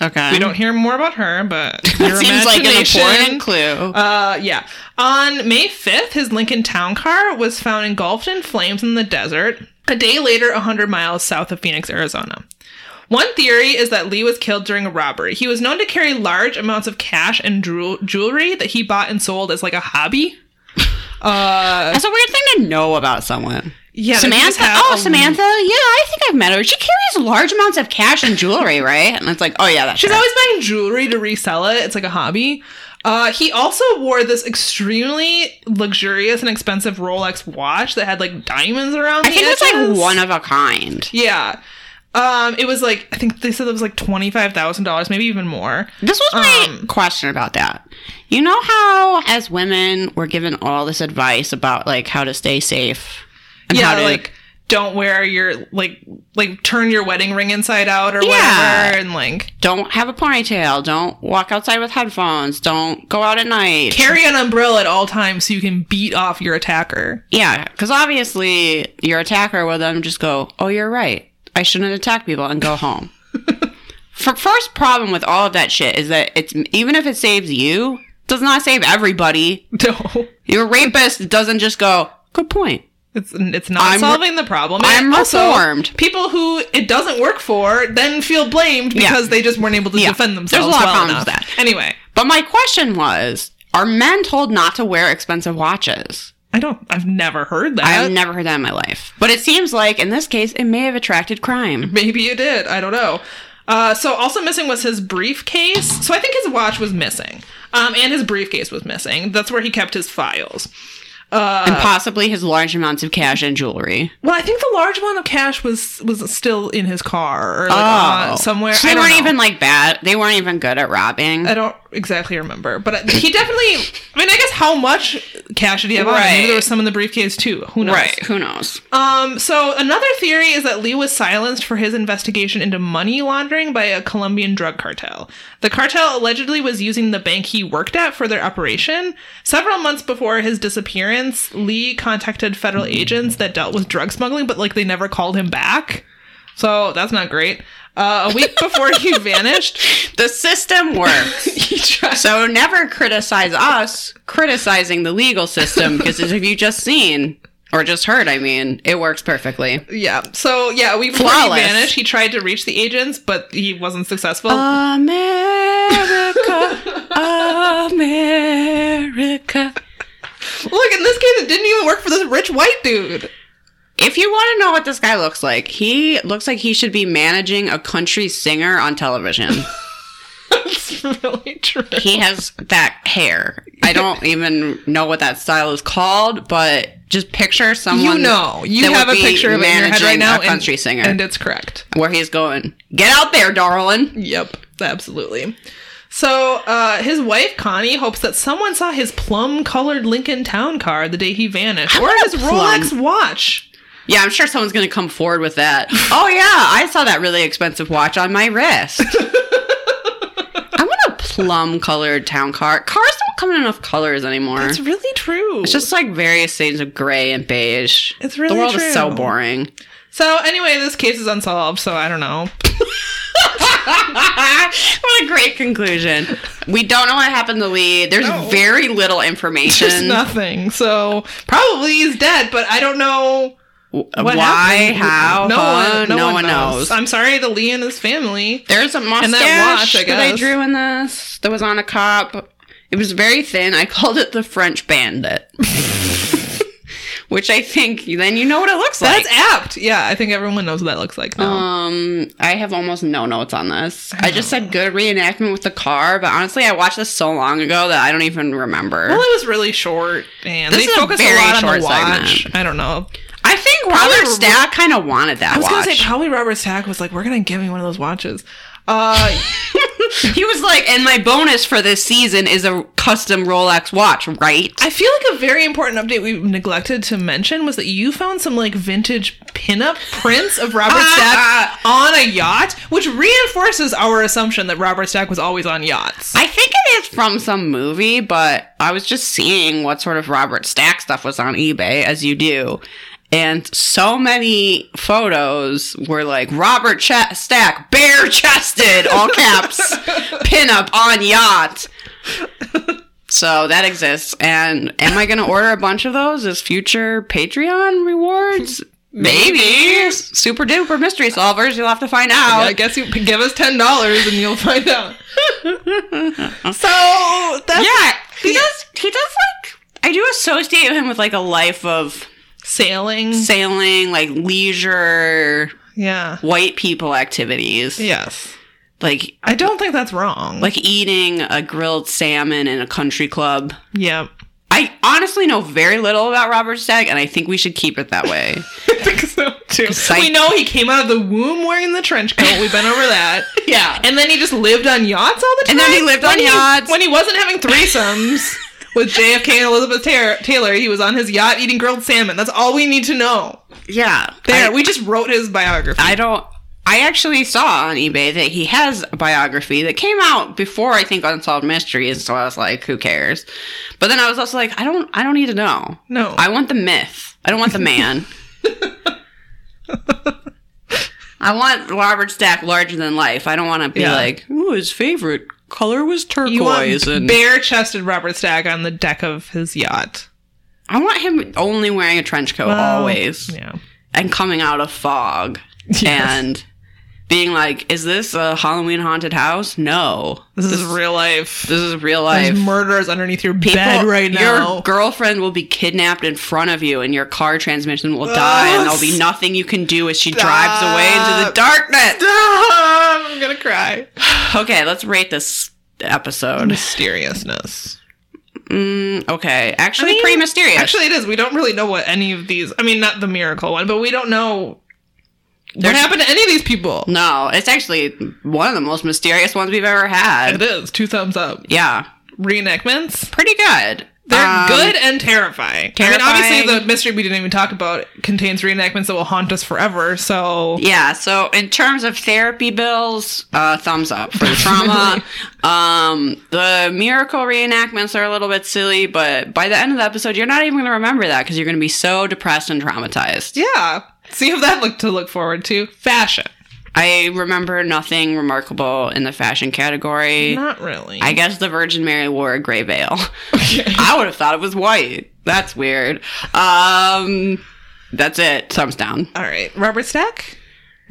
Okay. We don't hear more about her, but [LAUGHS] your seems like an important clue. uh, yeah. On May 5th, his Lincoln Town car was found engulfed in flames in the desert, a day later, 100 miles south of Phoenix, Arizona. One theory is that Lee was killed during a robbery. He was known to carry large amounts of cash and jewel- jewelry that he bought and sold as like a hobby. [LAUGHS] Uh, That's a weird thing to know about someone. Yeah, that he just Samantha? Oh, Samantha? Yeah, I think I've met her. She carries large amounts of cash and jewelry, right? And it's like, oh, yeah, that's She's her. always buying jewelry to resell it. It's like a hobby. Uh, he also wore this extremely luxurious and expensive Rolex watch that had like diamonds around I think it's edges. like one of a kind. Yeah. Um, it was like I think they said it was like twenty five thousand dollars, maybe even more. This was my Um, question about that. You know how, as women, we're given all this advice about like how to stay safe and yeah, how to like don't wear your like like turn your wedding ring inside out or Yeah. whatever, and like don't have a ponytail, don't walk outside with headphones, don't go out at night. carry an umbrella at all times so you can beat off your attacker. Yeah, because obviously your attacker will then just go, "Oh, you're right. I shouldn't attack people," and go [LAUGHS] home. For first problem with all of that shit is that it's even if it saves you, does not save everybody. [LAUGHS] No, Your rapist doesn't just go, "Good point." It's it's not I'm- solving the problem. I'm also, reformed. People who it doesn't work for then feel blamed Yeah. because they just weren't able to Yeah. defend themselves There's a lot of well problems enough. with that. Anyway, But my question was, are men told not to wear expensive watches? I don't. I've never heard that. I've never heard that in my life. But it seems like in this case, it may have attracted crime. Maybe it did. I don't know. Uh, so also missing was his briefcase. So I think his watch was missing, um, and his briefcase was missing. That's where he kept his files. Uh, and possibly his large amounts of cash and jewelry. well, I think the large amount of cash was was still in his car or like, uh, somewhere. Oh. So they weren't know. even like bad. They weren't even good at robbing. I don't exactly remember, but he definitely. I mean, I guess how much cash did he have on? him? Maybe there was some in the briefcase too. Who knows? Right. Who knows? Um, so another theory is that Lee was silenced for his investigation into money laundering by a Colombian drug cartel. The cartel allegedly was using the bank he worked at for their operation. Several months before his disappearance, Lee contacted federal agents that dealt with drug smuggling, but like they never called him back. So that's not great. Uh, a week before he [LAUGHS] vanished, The system works. [LAUGHS] so never criticize us criticizing the legal system because as have you just seen or just heard, I mean, it works perfectly. Yeah. So yeah, before Flawless. he vanished, he tried to reach the agents, but he wasn't successful. America, [LAUGHS] America. Look, in this case, it didn't even work for this rich white dude. If you want to know what this guy looks like, he looks like he should be managing a country singer on television. [LAUGHS] That's really true. he has that hair. I don't even know what that style is called, but just picture someone. You know, you have a picture of it in your head right managing now, A country and, singer, and it's correct. where he's going. Get out there, darling. Yep, absolutely. So, uh, his wife Connie hopes that someone saw his plum-colored Lincoln Town car the day he vanished, or his plum- Rolex watch. Yeah, I'm sure someone's going to come forward with that. [LAUGHS] Oh yeah, I saw that really expensive watch on my wrist. [LAUGHS] I want a plum-colored town car. Cars don't come in enough colors anymore. It's really true. It's just like various shades of gray and beige. It's really the world is so boring. so. Anyway, this case is unsolved. So I don't know. [LAUGHS] what a great conclusion. We don't know what happened to Lee. There's No. very little information. There's nothing. So probably he's dead, but I don't know what Why, happened. how, No huh? one. No, no one, one knows. I'm sorry to Lee and his family. There's a mustache And that watch, I that I drew in this that was on a cop. It was very thin. I called it the French Bandit. [LAUGHS] Which I think then you know what it looks like. That's apt. Yeah, I think everyone knows what that looks like now. Um, I have almost no notes on this. I just said good reenactment with the car, but honestly, I watched this so long ago that I don't even remember. well, it was really short, and This they is a focused a, lot on the short watch. segment. I don't know. I think Probably Robert Stack kind of wanted that I was watch. gonna say probably Robert Stack was like, "We're gonna give me one of those watches." Uh, [LAUGHS] he was like, and my bonus for this season is a custom Rolex watch, right? I feel like a very important update we neglected to mention was that you found some like vintage pinup prints of Robert [LAUGHS] Stack on a yacht, which reinforces our assumption that Robert Stack was always on yachts. I think it is from some movie, but I was just seeing what sort of Robert Stack stuff was on eBay, as you do. And so many photos were like Robert Ch- Stack, bare chested, all caps, [LAUGHS] pinup on yacht. So that exists. And am I going to order a bunch of those as future Patreon rewards? Maybe. Super duper mystery solvers. You'll have to find out. I guess you give us ten dollars and you'll find out. [LAUGHS] so that's Yeah, he does. He does like. I do associate him with like a life of sailing. sailing, like leisure, Yeah. white people activities. Yes. Like I don't think that's wrong. like eating a grilled salmon in a country club. yeah. I honestly know very little about Robert Stack, and I think we should keep it that way. [LAUGHS] I think so too. I- we know he came out of the womb wearing the trench coat. We've been over that. [LAUGHS] yeah. And then he just lived on yachts all the time. And then he lived When on yachts. when he wasn't having threesomes [LAUGHS] with JFK and Elizabeth Taylor, Taylor. He was on his yacht eating grilled salmon. That's all we need to know. yeah. There, I, we just wrote his biography. I don't. I actually saw on eBay that he has a biography that came out before I think Unsolved Mysteries, so I was like, who cares? But then I was also like, I don't I don't need to know. no, I want the myth. I don't want the man. [LAUGHS] I want Robert Stack larger than life. I don't want to be Yeah. like, ooh, his favorite color was you want turquoise and bare-chested Robert Stack on the deck of his yacht. I want him only wearing a trench coat Well, always Yeah. and coming out of fog [LAUGHS] and being like, is this a Halloween haunted house? No. This, is real life. This is real life. There's murderers underneath your People- bed right now. Your girlfriend will be kidnapped in front of you, and your car transmission will die, and there'll be nothing you can do as she drives away into the darkness. I'm gonna cry. [SIGHS] Okay, let's rate this episode. Mysteriousness. Mm, okay, actually, I mean, pretty mysterious. Actually, it is. We don't really know what any of these. I mean, not the miracle one, but we don't know what happened to any of these people. no, it's actually one of the most mysterious ones we've ever had. It is two thumbs up. Yeah, Reenactments. pretty good. They're Um, good and terrifying. I mean, obviously, the mystery we didn't even talk about contains reenactments that will haunt us forever. So Yeah, so in terms of therapy bills, uh, thumbs up for the trauma. [LAUGHS] um, the miracle reenactments are a little bit silly, but by the end of the episode, you're not even going to remember that because you're going to be so depressed and traumatized. yeah, see if that look to look forward to. Fashion. I remember nothing remarkable in the fashion category. Not really. I guess the Virgin Mary wore a gray veil. Okay. [LAUGHS] I would have thought it was white. That's weird. Um, that's it. Thumbs down. All right, Robert Stack.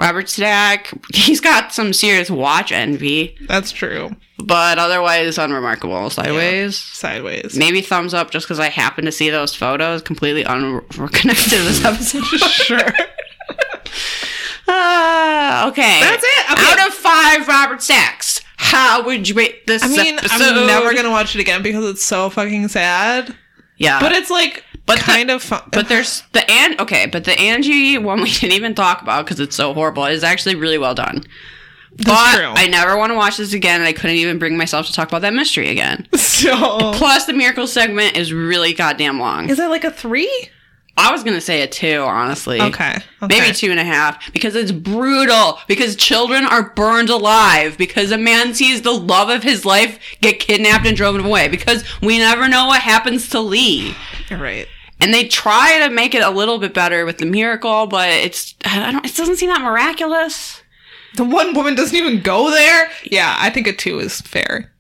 Robert Stack, he's got some serious watch envy. That's true. but otherwise unremarkable. Sideways. Sideways. Maybe thumbs up just because I happen to see those photos completely unconnected to this episode. sure. [LAUGHS] Ah, okay. That's it? Okay. Out of five Robert Stacks, how would you rate this I mean, episode? I'm never gonna watch it again because it's so fucking sad. Yeah. But it's like, But but the- kind of fun. But there's the and okay, but the Angie one we [LAUGHS] didn't even talk about because it's so horrible is actually really well done. but true. I never want to watch this again, and I couldn't even bring myself to talk about that mystery again. [LAUGHS] so Plus, the miracle segment is really goddamn long. is that like a three? I was gonna say a two, honestly. Okay. okay. Maybe two and a half because it's brutal. Because children are burned alive. Because a man sees the love of his life get kidnapped and driven away. Because we never know what happens to Lee. You're right. And they try to make it a little bit better with the miracle, but it's I don't. It doesn't seem that miraculous. The one woman doesn't even go there. Yeah, I think a two is fair.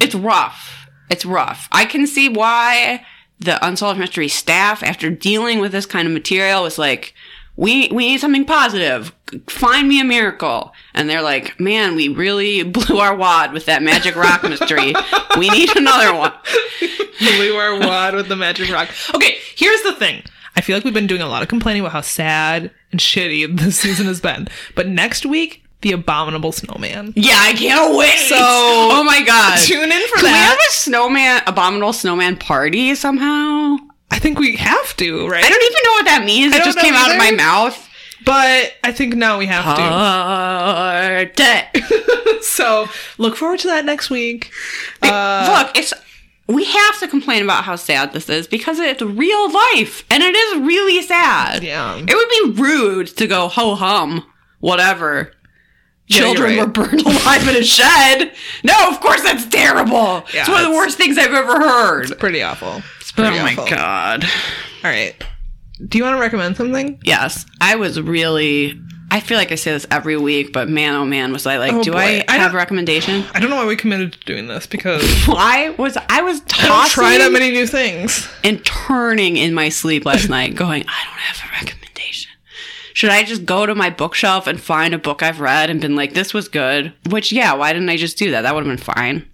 It's rough. It's rough. I can see why the unsolved mystery staff, after dealing with this kind of material, was like, "We we need something positive. Find me a miracle." And they're like, "Man, we really [LAUGHS] blew our wad with that magic rock [LAUGHS] mystery. We need another one." [LAUGHS] we were one with the magic rock. Okay, here's the thing. I feel like we've been doing a lot of complaining about how sad and shitty this season has been. But next week, the abominable snowman. Yeah, I can't wait. So- oh my god, Tune in for Can we have a snowman, abominable snowman party somehow? I think we have to, right? I don't even know what that means. It just came out of my mouth. but I think now we have to. [LAUGHS] So look forward to that next week. Uh, Look, it's we have to complain about how sad this is because it's real life and it is really sad. Yeah. It would be rude to go ho hum, whatever. Yeah, Children right. were burned [LAUGHS] alive in a shed. No, of course that's terrible. Yeah, it's one of the worst things I've ever heard. It's pretty awful. Oh my god. All right. Do you want to recommend something? Yes, I was really. I feel like I say this every week, but man, oh man, was I like, Oh do boy. I I have a recommendation? I don't know why we committed to doing this because [LAUGHS] I was I was I don't try that many new things. and turning in my sleep last night, going, I don't have a recommendation. Should I just go to my bookshelf and find a book I've read and been like, this was good? Which, yeah, why didn't I just do that? That would have been fine.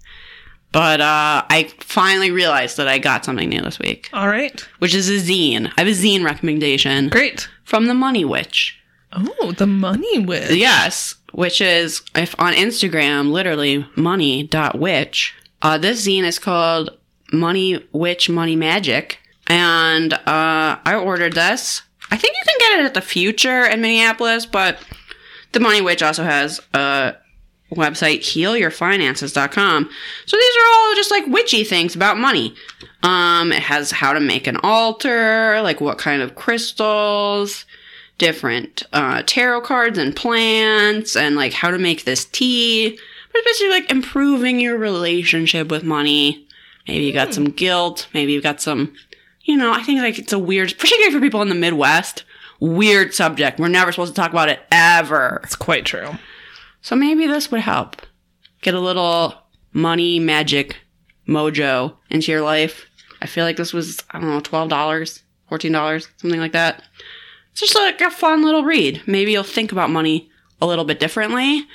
But uh, I finally realized that I got something new this week, All right. which is a zine. I have a zine recommendation Great. from the Money Witch. Oh, the money witch. Yes, which is if on Instagram, literally money.witch. Uh, this zine is called Money Witch Money Magic. And uh, I ordered this. I think you can get it at the Future in Minneapolis, but the Money Witch also has a website, healyourfinances.com. So these are all just like witchy things about money. Um, it has how to make an altar, like what kind of crystals, different uh, tarot cards and plants, and like how to make this tea. But it's basically like improving your relationship with money. Maybe you got some guilt. Maybe you've got some, you know, I think like it's a weird, particularly for people in the Midwest, weird subject. We're never supposed to talk about it ever. It's quite true. So maybe this would help. Get a little money magic mojo into your life. I feel like this was, I don't know, $12, $14, something like that. It's just like a fun little read. Maybe you'll think about money a little bit differently.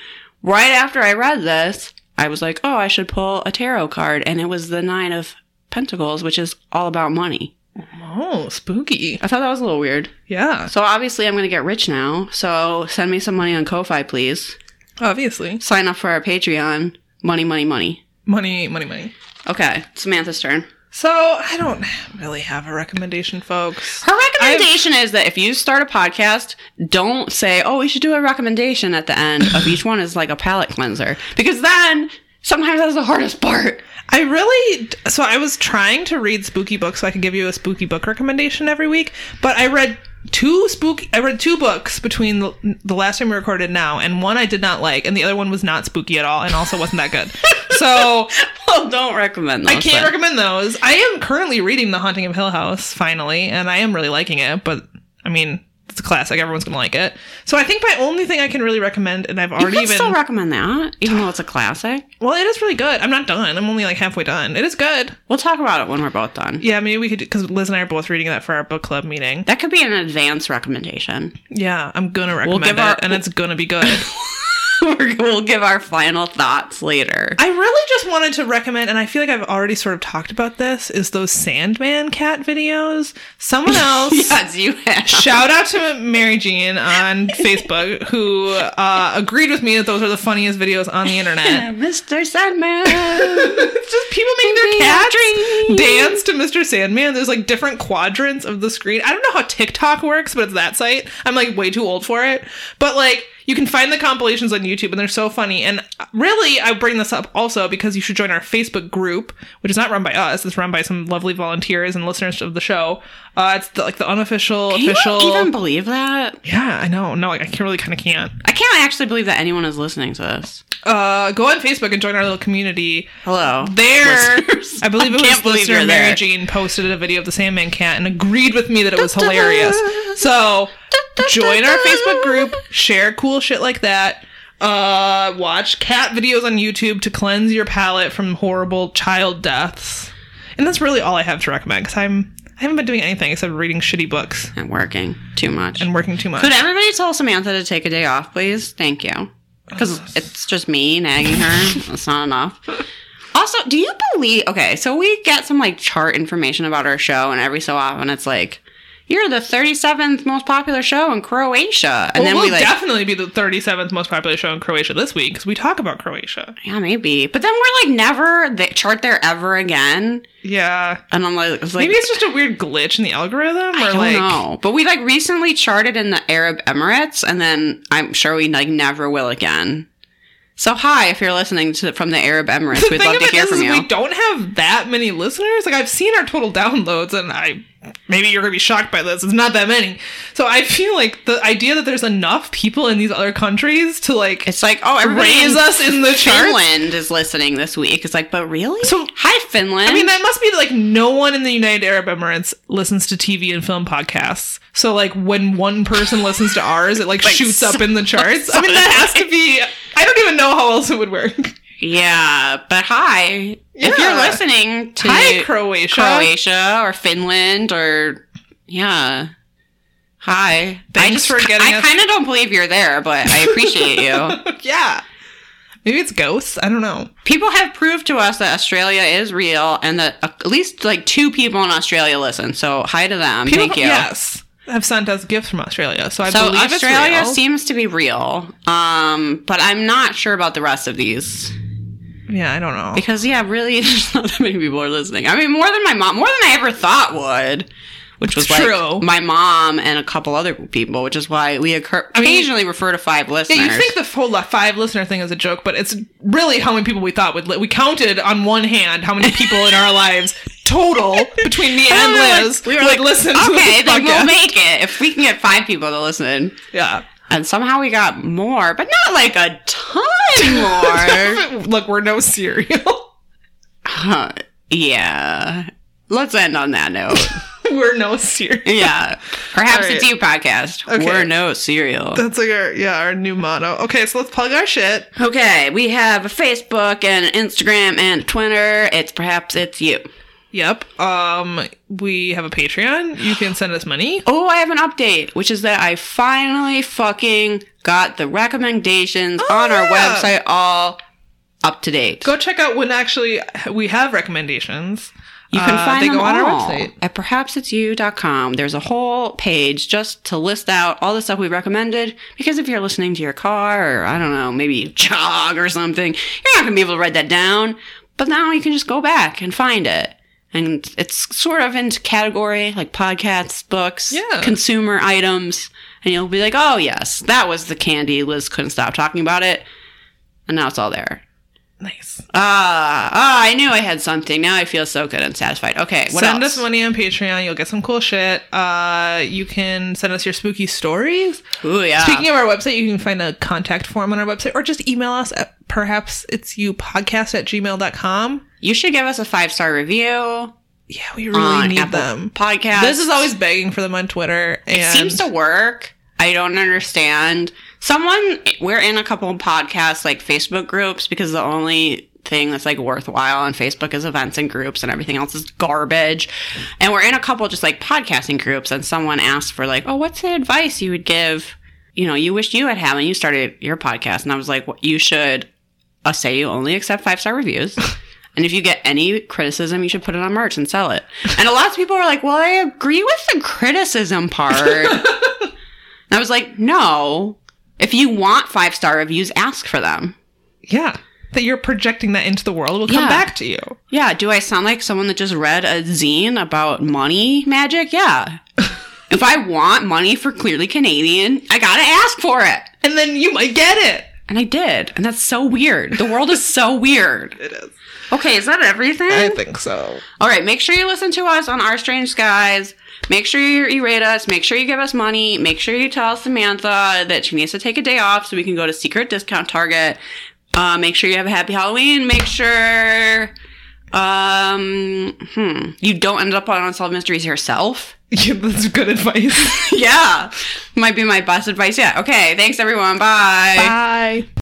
Right after I read this, I was like, oh, I should pull a tarot card. And it was the Nine of Pentacles, which is all about money. Oh, spooky. I thought that was a little weird. Yeah, So obviously, I'm going to get rich now. So send me some money on Ko-Fi, please. Obviously. Sign up for our Patreon. Money, money, money. Money, money, money. Okay, Samantha's turn. So I don't really have a recommendation, folks. Her recommendation is that if you start a podcast, don't say, "Oh, we should do a recommendation at the end of each one as like a palate cleanser," because then sometimes that's the hardest part. I really so I was trying to read spooky books so I could give you a spooky book recommendation every week, but I read two spooky I read two books between the, the last time we recorded now and one I did not like and the other one was not spooky at all and also wasn't that good. [LAUGHS] So Well, don't recommend those. I can't then. recommend those. I am currently reading The Haunting of Hill House finally and I am really liking it, but I mean it's a classic. Everyone's gonna like it. So I think my only thing I can really recommend, and I've You already can even still recommend that, even though it's a classic. well, it is really good. I'm not done. I'm only like halfway done. It is good. We'll talk about it when we're both done. Yeah, maybe we could because Liz and I are both reading that for our book club meeting. That could be an advance recommendation. Yeah, I'm gonna recommend give it, our- and it's gonna be good. [LAUGHS] [LAUGHS] we'll give our final thoughts later. I really just wanted to recommend, and I feel like I've already sort of talked about this, is those Sandman cat videos. Someone [LAUGHS] else. yes, you have. Shout out to Mary Jean on [LAUGHS] Facebook who uh, agreed with me that those are the funniest videos on the internet. Mr. Sandman. just people making their cats dance to Mr. Sandman. There's like different quadrants of the screen. I don't know how TikTok works, but it's that site. I'm like way too old for it. But like you can find the compilations on YouTube and they're so funny. And really, I bring this up also because you should join our Facebook group, which is not run by us. It's run by some lovely volunteers and listeners of the show. Uh, it's the, like the unofficial, Can official. you even believe that? yeah, I know. No, I can't really kind of can't. I can't actually believe that anyone is listening to this. Uh, go on Facebook and join our little community. Hello. There, Listeners. I believe it was listener Mary. Jean posted a video of the Sandman cat and agreed with me that it was hilarious. So join our Facebook group, share cool shit like that. Uh, watch cat videos on YouTube to cleanse your palate from horrible child deaths. And that's really all I have to recommend because I'm I haven't been doing anything except reading shitty books And working too much. and working too much. Could everybody tell Samantha to take a day off, please? Thank you. Because it's just me nagging her. [LAUGHS] That's not enough. Also, do you believe? Okay, so we get some like chart information about our show, and every so often it's like, you're the 37th most popular show in Croatia. And well, then we'll we like, definitely be the 37th most popular show in Croatia this week because we talk about Croatia. yeah, maybe. But then we're like, never th- chart there ever again. Yeah. And I'm like, it's like Maybe it's just a weird glitch in the algorithm, or I don't like know. But we like recently charted in the Arab Emirates, and then I'm sure we like never will again. So hi, if you're listening to from the Arab Emirates, [LAUGHS] the we'd love to hear from is you. we don't have that many listeners. Like I've seen our total downloads, and I maybe you're gonna be shocked by this. It's not that many. So I feel like the idea that there's enough people in these other countries to like It's like, oh, raise us in the charts. Finland is listening this week. It's like, but really? So- hi, Finland. I mean, that must be like no one in the United Arab Emirates listens to TV and film podcasts. So like when one person listens to ours, it like, [LAUGHS] Like, shoots up in the charts. I mean, that has to be. I don't even know how else it would work. Yeah, but hi, if you're listening to Hi, Croatia. Croatia or Finland or yeah. Hi. Thanks I just, for getting I us- kind of don't believe you're there, but I appreciate you. [LAUGHS] yeah. Maybe it's ghosts. I don't know. People have proved to us that Australia is real and that at least like two people in Australia listen. So hi to them. People, Thank you. Yes, have sent us gifts from Australia, so I So believe Australia seems to be real. Um, but I'm not sure about the rest of these Yeah, I don't know. Because yeah, really, [LAUGHS] there's not that many people are listening. I mean, more than my mom, more than I ever thought would. Which was True. like my mom and a couple other people, which is why we occur- mean- occasionally refer to five listeners. Yeah, you think the whole five listener thing is a joke, but it's really how many people we thought would. Li- we counted on one hand how many people in our [LAUGHS] lives total between me and like- Liz we were like, listen to okay, this then we'll make it if we can get five people to listen. yeah. And somehow we got more, but not like a ton [LAUGHS] more. Look, we're no Serial. Huh, yeah. Let's end on that note. [LAUGHS] we're no Serial. Yeah. Perhaps right. it's you podcast. Okay. We're no Serial. That's like our yeah our new motto. Okay, so let's plug our shit. Okay, we have a Facebook and an Instagram and Twitter. It's perhaps it's you. Yep. Um, we have a Patreon. You can send us money. Oh, I have an update, which is that I finally fucking got the recommendations Oh, on our yeah. website all up to date. Go check out when actually we have recommendations. You can Uh, find they them go on our all website. at perhapsitsyou.com. There's a whole page just to list out all the stuff we recommended. Because if you're listening to your car, or I don't know, maybe jog or something, you're not going to be able to write that down. But now you can just go back and find it. And it's sort of into category like podcasts, books, Yeah. consumer items. And you'll be like, oh, yes, that was the candy. Liz couldn't stop talking about it. And now it's all there. Nice. Ah, ah, I knew I had something. Now I feel so good and satisfied. Okay, what send else? us money on Patreon. You'll get some cool shit. Uh, you can send us your spooky stories. Ooh, yeah. Speaking of our website, you can find a contact form on our website or just email us at perhaps it's you podcast at gmail.com. you should give us a five star review Yeah, we really need Apple them. Podcast. This is always begging for them on Twitter. And it seems to work. I don't understand. Someone we're in a couple of podcasts like Facebook groups because the only thing that's like worthwhile on Facebook is events and groups and everything else is garbage. And we're in a couple just like podcasting groups and someone asked for like, "Oh, what's the advice you would give, you know, you wished you had had when you started your podcast?" And I was like, well, "You should uh, say you only accept five star reviews." [LAUGHS] And if you get any criticism, you should put it on merch and sell it. And a lot of people are like, well, I agree with the criticism part. [LAUGHS] and I was like, no. If you want five star reviews, ask for them. yeah, that you're projecting that into the world will come Yeah. back to you. Yeah. Do I sound like someone that just read a zine about money magic? Yeah. [LAUGHS] if I want money for Clearly Canadian, I gotta ask for it. And then you might get it. And I did. And that's so weird. The world is so weird. [LAUGHS] It is. Okay, is that everything? I think so. All right, make sure you listen to us on Our Strange Skies. Make sure you, rate us. Make sure you give us money. Make sure you tell Samantha that she needs to take a day off so we can go to Secret Discount Target. Uh, make sure you have a happy Halloween. Make sure um, hmm, you don't end up on Unsolved Mysteries yourself. [LAUGHS] Yeah, that's good advice. [LAUGHS] yeah, might be my best advice yet. Okay, thanks everyone. Bye. Bye.